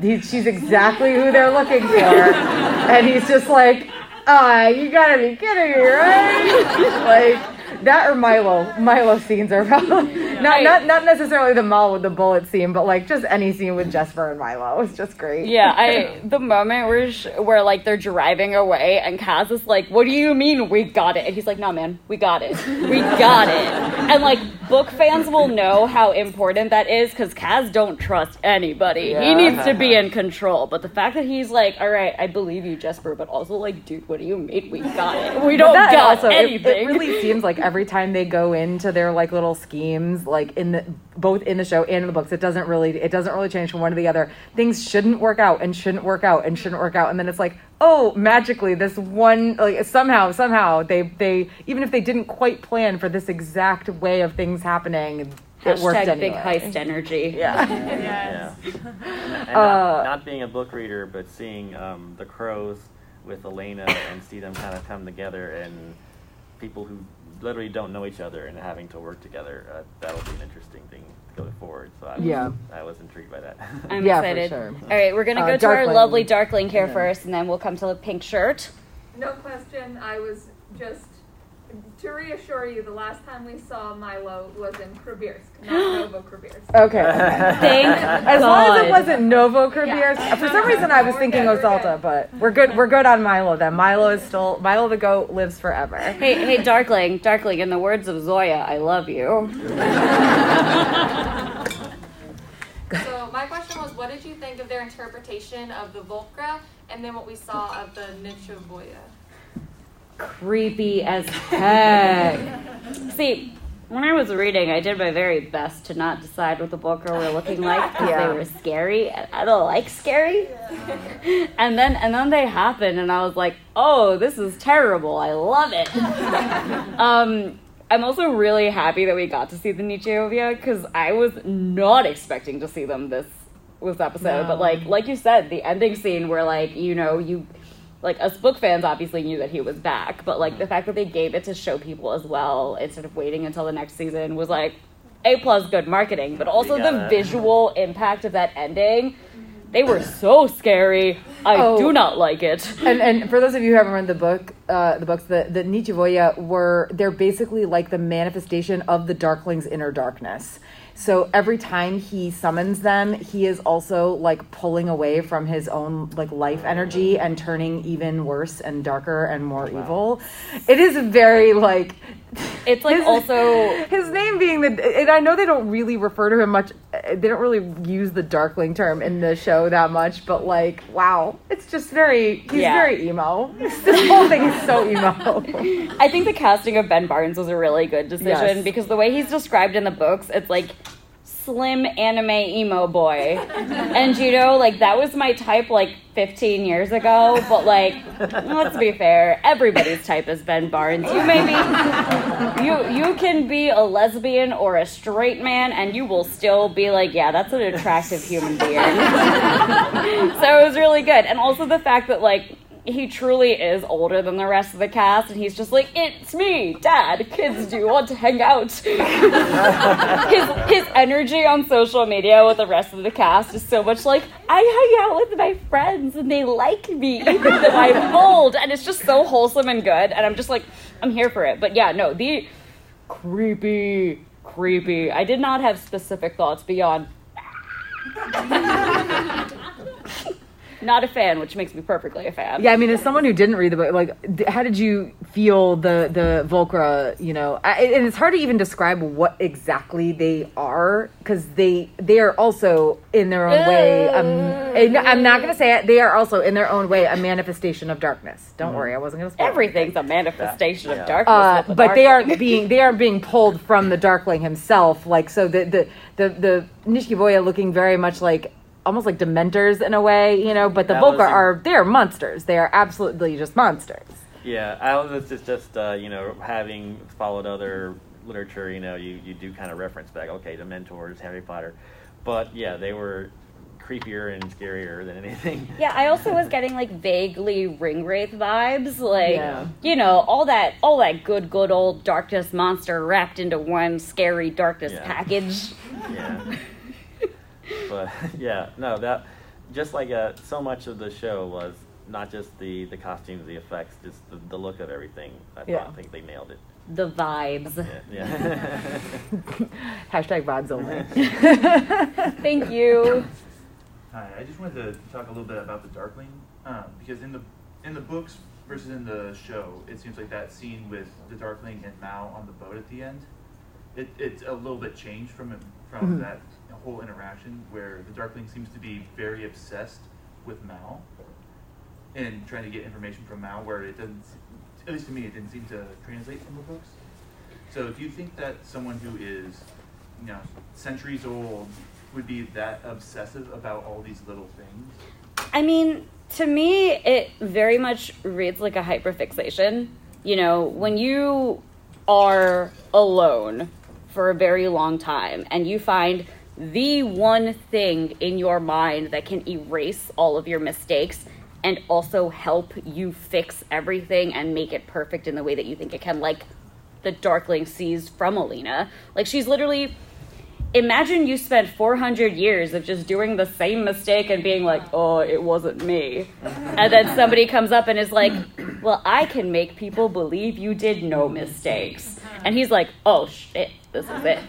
he, she's exactly who they're looking for and he's just like ah you gotta be kidding me right? <laughs> Like that or Milo. Milo scenes are <laughs> probably not not not necessarily the mall with the bullet scene but like just any scene with Jesper and Milo is just great yeah, I <laughs> the moment where sh- where like they're driving away and Kaz is like, "What do you mean we got it?" And he's like, "No, man, we got it, we got it." And like book fans will know how important that is because Kaz don't trust anybody. He needs to be in control. But the fact that he's like, "All right, I believe you, Jesper," but also like, "Dude, what do you mean we got it? We don't got also, it- anything." It, really seems like every time they go into their like little schemes, like in the both in the show and in the books, it doesn't really it doesn't really change from one to the other. Things shouldn't work out and shouldn't work out and shouldn't work out, and then it's like, oh, magically this one like somehow somehow they they even if they didn't quite plan for this exact way of things happening, it worked Hashtag anyway. big heist energy. <laughs> Yeah. <laughs> Yeah. And Uh, not, not being a book reader, but seeing um, the crows with Alina and see them kind of come together and people who literally don't know each other and having to work together, uh, that'll be an interesting thing going forward. So I was, Yeah. I was intrigued by that. I'm <laughs> Yeah, for excited. sure. All right, we're gonna Uh, go to our lovely Darkling here Yeah. first, and then we'll come to the pink shirt. No question. I was just to reassure you. The last time we saw Milo was in Kribirsk, not <gasps> Novokribirsk. Okay. Thank As long as it God. wasn't Novokribirsk. Yeah. For some reason, I was thinking We're good, we're Os Alta, good. but we're good. We're good on Milo then. Milo is still Milo the goat lives forever. Hey, hey, Darkling, Darkling. In the words of Zoya, I love you. <laughs> So my question was, what did you think of their interpretation of the Volcra and then what we saw of the Nichevo'ya? Creepy as heck. See, when I was reading, I did my very best to not decide what the Volcra were looking like because Yeah. they were scary. and I don't like scary. and then and then they happened, and I was like, "Oh, this is terrible! I love it." <laughs> um, I'm also really happy that we got to see the Nichevo'ya because I was not expecting to see them this this episode. But like like you said, the ending scene where like you know you like us book fans obviously knew that he was back, but like the fact that they gave it to show people as well instead of waiting until the next season was like a plus good marketing, but also the gotta- visual impact of that ending. They were so scary. I Oh. do not like it. and and for those of you who haven't read the book, uh, the books, the the Nichevo'ya were they're basically like the manifestation of the Darkling's inner darkness. So every time he summons them, he is also like pulling away from his own like life energy and turning even worse and darker and more evil. It is very like It's like His- also his name being the and I know they don't really refer to him much they don't really use the darkling term in the show that much but like wow it's just very he's Yeah. very emo <laughs> this whole thing is so emo I think the casting of Ben Barnes was a really good decision Yes. because the way he's described in the books, it's like slim anime emo boy. and you know, like that was my type like 15 years ago, but like let's be fair, everybody's type is Ben Barnes. You may be you you can be a lesbian or a straight man and you will still be like, yeah, that's an attractive human being. <laughs> so it was really good. And also the fact that like he truly is older than the rest of the cast, and he's just like, "It's me, Dad. Kids, do you want to hang out?" <laughs> his his energy on social media with the rest of the cast is so much like, "I hang out with my friends, and they like me, even though I'm old," and it's just so wholesome and good. And I'm just like, I'm here for it. But yeah, no, the creepy, creepy. I did not have specific thoughts beyond. Not a fan, which makes me perfectly a fan. yeah I mean as someone who didn't read the book like d- how did you feel the the Volcra you know I, and it's hard to even describe what exactly they are because they they are also in their own way um, I'm not gonna say it they are also in their own way a manifestation of darkness don't worry I wasn't gonna spoil it. Everything's a manifestation Yeah. of darkness. uh, the but they aren't <laughs> being they aren't being pulled from the Darkling himself. Like so, the the the the Nichevo'ya looking very much like almost like Dementors in a way, you know. But the That Volcra was are they are monsters. They are absolutely just monsters. Yeah, I was just just uh, you know having followed other literature, you know, you, you do kind of reference back. Okay, the mentors, Harry Potter, but yeah, they were creepier and scarier than anything. <laughs> Yeah, I also was getting like vaguely ring wraith vibes, like Yeah. you know, all that all that good good old darkness monster wrapped into one scary darkness Yeah. package. yeah. But <laughs> yeah, no, that just like uh, so much of the show was not just the the costumes, the effects, just the, the look of everything. I, Yeah. thought, I think they nailed it. The vibes. Yeah. yeah. <laughs> Hashtag VODs only. <laughs> Thank you. Hi, I just wanted to talk a little bit about the Darkling um, because in the in the books versus in the show, it seems like that scene with the Darkling and Mal on the boat at the end, it, it's a little bit changed from from Mhm. that whole interaction where the Darkling seems to be very obsessed with Mal and trying to get information from Mal, where it doesn't, at least to me, it didn't seem to translate from the books. So, do you think that someone who is, you know, centuries old would be that obsessive about all these little things? I mean, to me, it very much reads like a hyperfixation. You know, when you are alone for a very long time and you find the one thing in your mind that can erase all of your mistakes and also help you fix everything and make it perfect in the way that you think it can, like the Darkling sees from Alina. Like, she's literally imagine you spent 400 years of just doing the same mistake and being like, oh, it wasn't me. And then somebody comes up and is like, well, I can make people believe you did no mistakes. And he's like, oh, shit, this is it.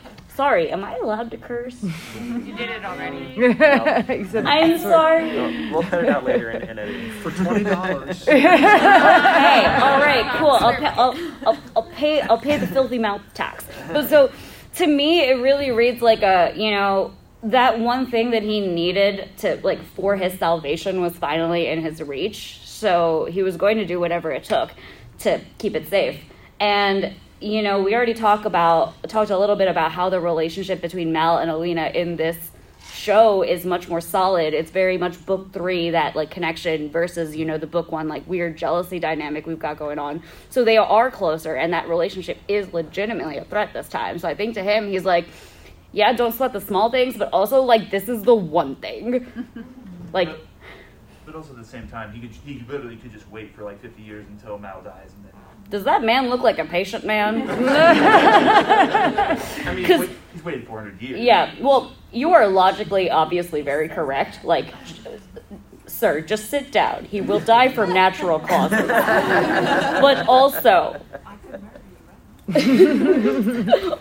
Sorry, am I allowed to curse? You <laughs> did it already. <laughs> He said- I'm sorry. we'll, we'll cut it out later in, in editing. For twenty dollars. <laughs> hey, all right, cool. I'll pay, I'll, I'll, I'll pay. I'll pay the filthy mouth tax. But so, to me, it really reads like a you know that one thing that he needed to like for his salvation was finally in his reach. So he was going to do whatever it took to keep it safe. And you know, we already talked about talked a little bit about how the relationship between Mal and Alina in this show is much more solid. It's very much book three that like connection versus you know the book one like weird jealousy dynamic we've got going on. So they are closer, and that relationship is legitimately a threat this time. So I think to him, he's like, yeah, don't sweat the small things, but also like this is the one thing, <laughs> like. But, but also at the same time, he could he literally could just wait for like 50 years until Mal dies and then. Does that man look like a patient man? <laughs> I mean, <laughs> he's, 'Cause- he's waited 400 years. Yeah, well, you are logically, obviously, very correct. Like, sir, just sit down. He will die from natural causes. <laughs> but also,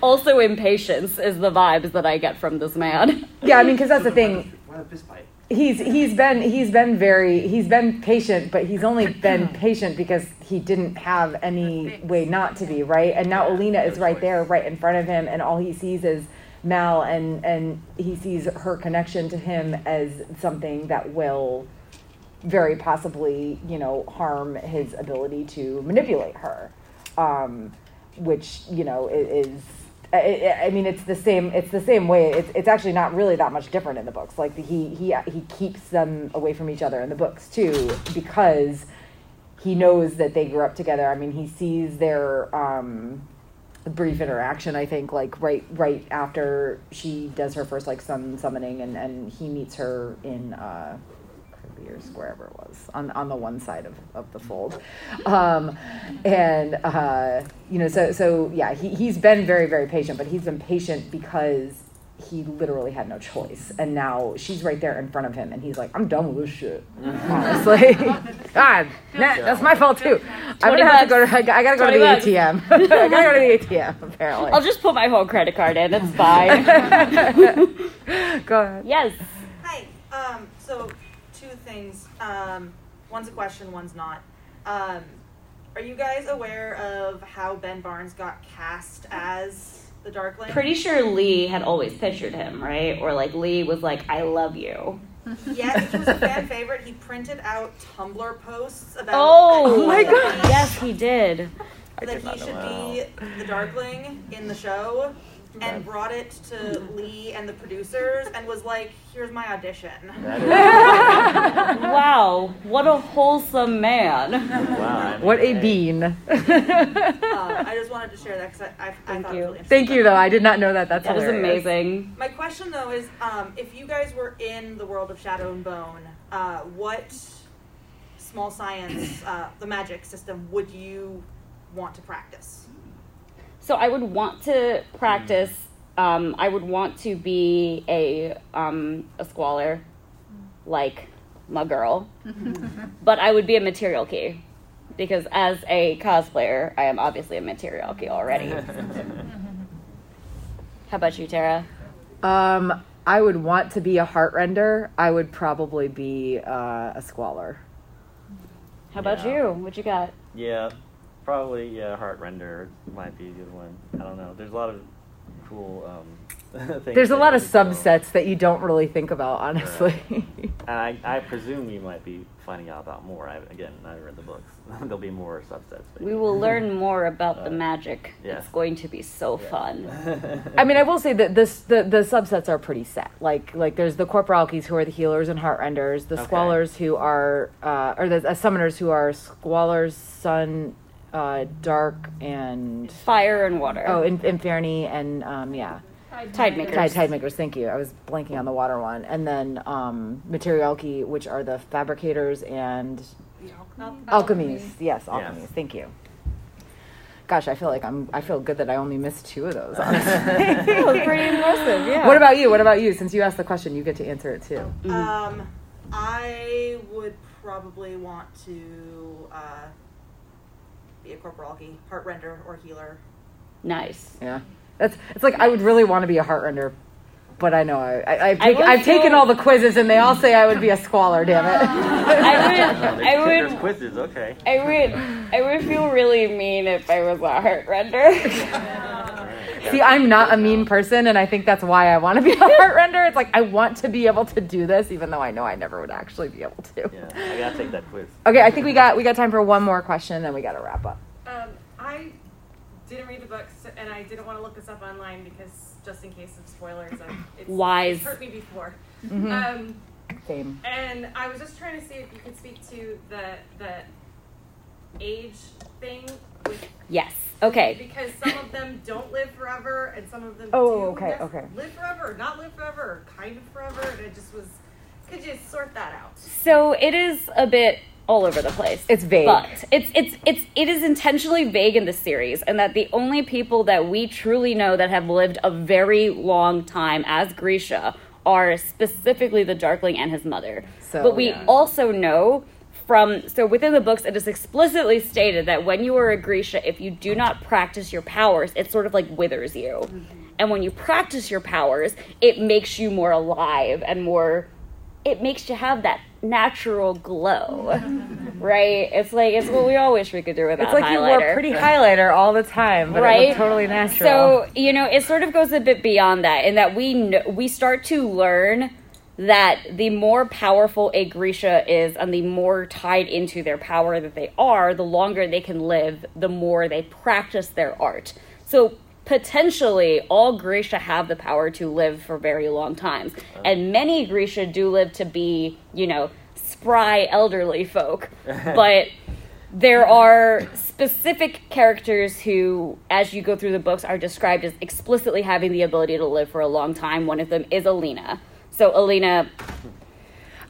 also impatience is the vibes that I get from this man. Yeah, I mean, because that's the thing. Why the fist fight? He's he's been he's been very he's been patient, but he's only been <clears throat> patient because he didn't have any way not to be right. And now Alina is right there, right in front of him, and all he sees is Mal, and and he sees her connection to him as something that will very possibly you know harm his ability to manipulate her, um, which you know is. I- I, mean, it's the same. It's the same way. It's, it's actually not really that much different in the books. Like he he he keeps them away from each other in the books too, because he knows that they grew up together. I mean, he sees their um, brief interaction. I think like right right after she does her first like sun summoning, and and he meets her in. Uh, Years, wherever it was, on, on the one side of, of the fold. Um, and, uh, you know, so, so yeah, he, he's been very, very patient, but he's been patient because he literally had no choice. And now she's right there in front of him, and he's like, I'm done with this shit. Honestly. <laughs> God, nah, that's my fault too. I'm gonna have to go to. I, <laughs> I gotta go to the <laughs> bucks. ATM. I gotta go to the ATM, apparently. I'll just put my whole credit card in. It's fine. go ahead. yes. Hi. Um, so, two things. Um, one's a question, one's not. Um, are you guys aware of how Ben Barnes got cast as the Darkling? Pretty sure Leigh had always pictured him, right? Or like Leigh was like, I love you. <laughs> Yes, he was a fan favorite. He printed out Tumblr posts about. Oh, my God. Yes, he did. I that did he should be the Darkling in the show, and brought it to Leigh and the producers, and was like, "Here's my audition." <laughs> Wow, what a wholesome man. wow. What a bean. Um, I just wanted to share that because I, I, I thought you. it was really interesting. Thank you, though. I did not know that. That's That was hilarious. amazing. My question though is, um, if you guys were in the world of Shadow and Bone, uh, what small science, uh, the magic system, would you want to practice? So I would want to practice. Um, I would want to be a um, a squaller, like my girl, <laughs> but I would be a materialki because as a cosplayer, I am obviously a materialki already. <laughs> How about you, Tara? Um, I would want to be a heartrender. I would probably be uh, a squaller. How about Yeah. you? What you got? Yeah, probably yeah. Heart render might be a good one. I don't know. There's a lot of cool um, <laughs> things. There's a lot of could go. subsets that you don't really think about, honestly. And I, I presume we might be finding out about more. I, again, I read the books. <laughs> There'll be more subsets. Maybe. We will learn <laughs> more about the Uh, magic. yeah. It's going to be so Yeah. fun. I mean, I will say that this the, the subsets are pretty set. Like like there's the corporalkies who are the healers and heart heartrenders, the Okay. squallers who are uh, or the uh, summoners who are squallers, sun, uh, dark, and Fire and water. oh, in, inferni and um, yeah. Tide makers. Tide, tide makers, thank you. I was blanking on the water one. And then um, materialki, which are the fabricators and alchemies. Yes, Yes. alchemies. Thank you. Gosh, I feel like I'm. I feel good that I only missed two of those. <laughs> Honestly. That was <laughs> <laughs> pretty impressive. Yeah. What about you? What about you? Since you asked the question, you get to answer it too. Um, I would probably want to uh, be a corporalki, heart render, or healer. Nice. Yeah, that's. It's like I would really want to be a heartrender, but I know I, I I've, I take, would I've taken all the quizzes and they all say I would be a squaller. Damn it. <laughs> I would. I There's would. quizzes. Okay. I would. I would feel really mean if I was a heart render. <laughs> See, I'm not a mean person, and I think that's why I want to be a <laughs> heartrender. It's like I want to be able to do this, even though I know I never would actually be able to. Yeah, I gotta take that quiz. Okay, I think we got we got time for one more question, then we got to wrap up. Um, I didn't read the books, and I didn't want to look this up online because just in case of spoilers, I, it's, Wise. It's hurt me before. Mhm. Um, Same. and I was just trying to see if you could speak to the the age thing with Yes. Okay. because some of them don't live forever and some of them Oh, do okay, yes, okay. live forever not live forever kind of forever and it just was could you sort that out So it is a bit all over the place. It's vague. But it's it's it's it is intentionally vague in the series, and that the only people that we truly know that have lived a very long time as Grisha are specifically the Darkling and his mother. So, but we yeah. also know from so within the books it is explicitly stated that when you are a Grisha, if you do not practice your powers, it sort of like withers you. Mm-hmm. And when you practice your powers, it makes you more alive and more it makes you have that natural glow. <laughs> right? It's like it's what we all wish we could do without It's like you wore pretty highlighter all the time, but right? looked totally natural. So, you know, it sort of goes a bit beyond that in that we kn- we start to learn that the more powerful a Grisha is and the more tied into their power that they are, the longer they can live, the more they practice their art. So potentially all Grisha have the power to live for very long times. Uh-huh. And many Grisha do live to be, you know, spry elderly folk. <laughs> but there are specific characters who, as you go through the books, are described as explicitly having the ability to live for a long time. One of them is Alina. So Alina,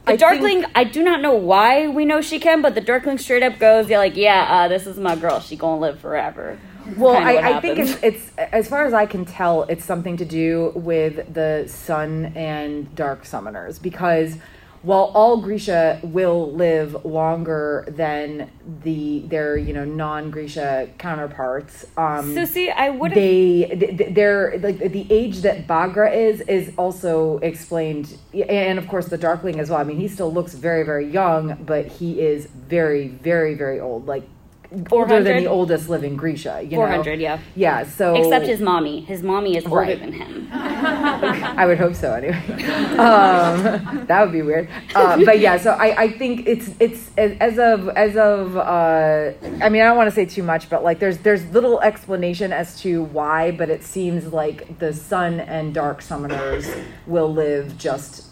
the I Darkling, I do not know why we know she can, but the Darkling straight up goes, yeah, like, yeah, uh, this is my girl. She gonna live forever. Well, I, I think it's, it's as far as I can tell, it's something to do with the sun and dark summoners because while all Grisha will live longer than the their you know non Grisha counterparts, um, So see, I would they th- th- they're like the age that Baghra is is also explained, and of course the Darkling as well. I mean, he still looks very very young, but he is very very very old, like older than the oldest living Grisha. You know? 400, yeah. Yeah, so Except his mommy. His mommy is older Right. than him. <laughs> I would hope so anyway. Um, that would be weird. Uh, but yeah, so I, I think it's it's as of as of uh, I mean I don't want to say too much, but like there's there's little explanation as to why, but it seems like the sun and dark summoners will live just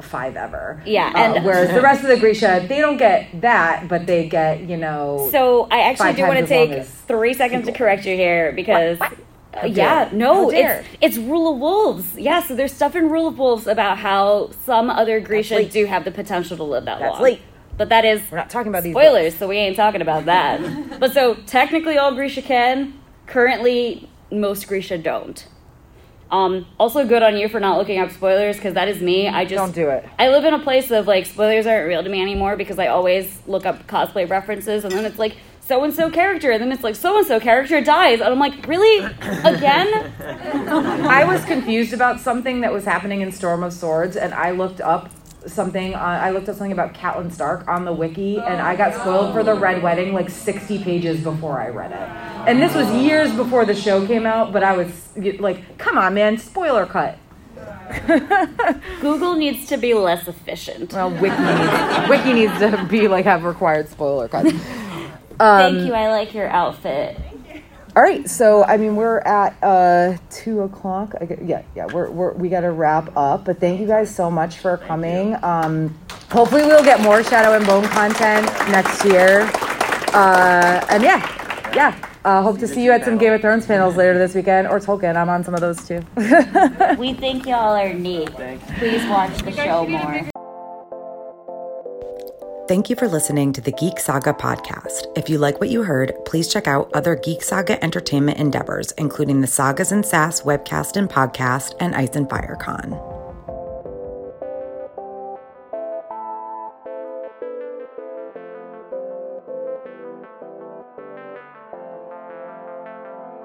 five ever. Yeah, Uh, and- whereas the rest of the Grisha they don't get that, but they get you know. So I actually do want to times as long take three seconds to correct you here because. uh, How yeah, no, it's it's Rule of Wolves. Yeah, so there's stuff in Rule of Wolves about how some other Grisha do have the potential to live that That's long. late. But that is We're not talking about these spoilers, so we ain't talking about that. <laughs> but so technically, all Grisha can. Currently, most Grisha don't. Um, also, good on you for not looking up spoilers because that is me. I just Don't do it. I live in a place of like spoilers aren't real to me anymore because I always look up cosplay references and then it's like so and so character and then it's like so and so character dies and I'm like really again <laughs> I was confused about something that was happening in Storm of Swords, and I looked up something. On, I looked up something about Catelyn Stark on the wiki, oh and I got spoiled for the Red Wedding like sixty pages before I read it. And this was years before the show came out, but I was like, "Come on, man, spoiler cut." <laughs> Google needs to be less efficient. Well, wiki needs, wiki needs to be like have required spoiler cuts. <laughs> Thank um, you. I like your outfit. All right, so I mean we're at uh, two o'clock. I get, yeah, yeah, we're, we're we got to wrap up. But thank you guys so much for coming. Um, hopefully we'll get more Shadow and Bone content next year. Uh, and yeah, yeah. Uh, hope to see you at some Game of Thrones panels later this weekend or Tolkien. I'm on some of those too. <laughs> We think y'all are neat. Please watch the show more. Thank you for listening to the Geek Saga podcast. If you like what you heard, please check out other Geek Saga entertainment endeavors, including the Sagas and Sass webcast and podcast and Ice and Fire Con.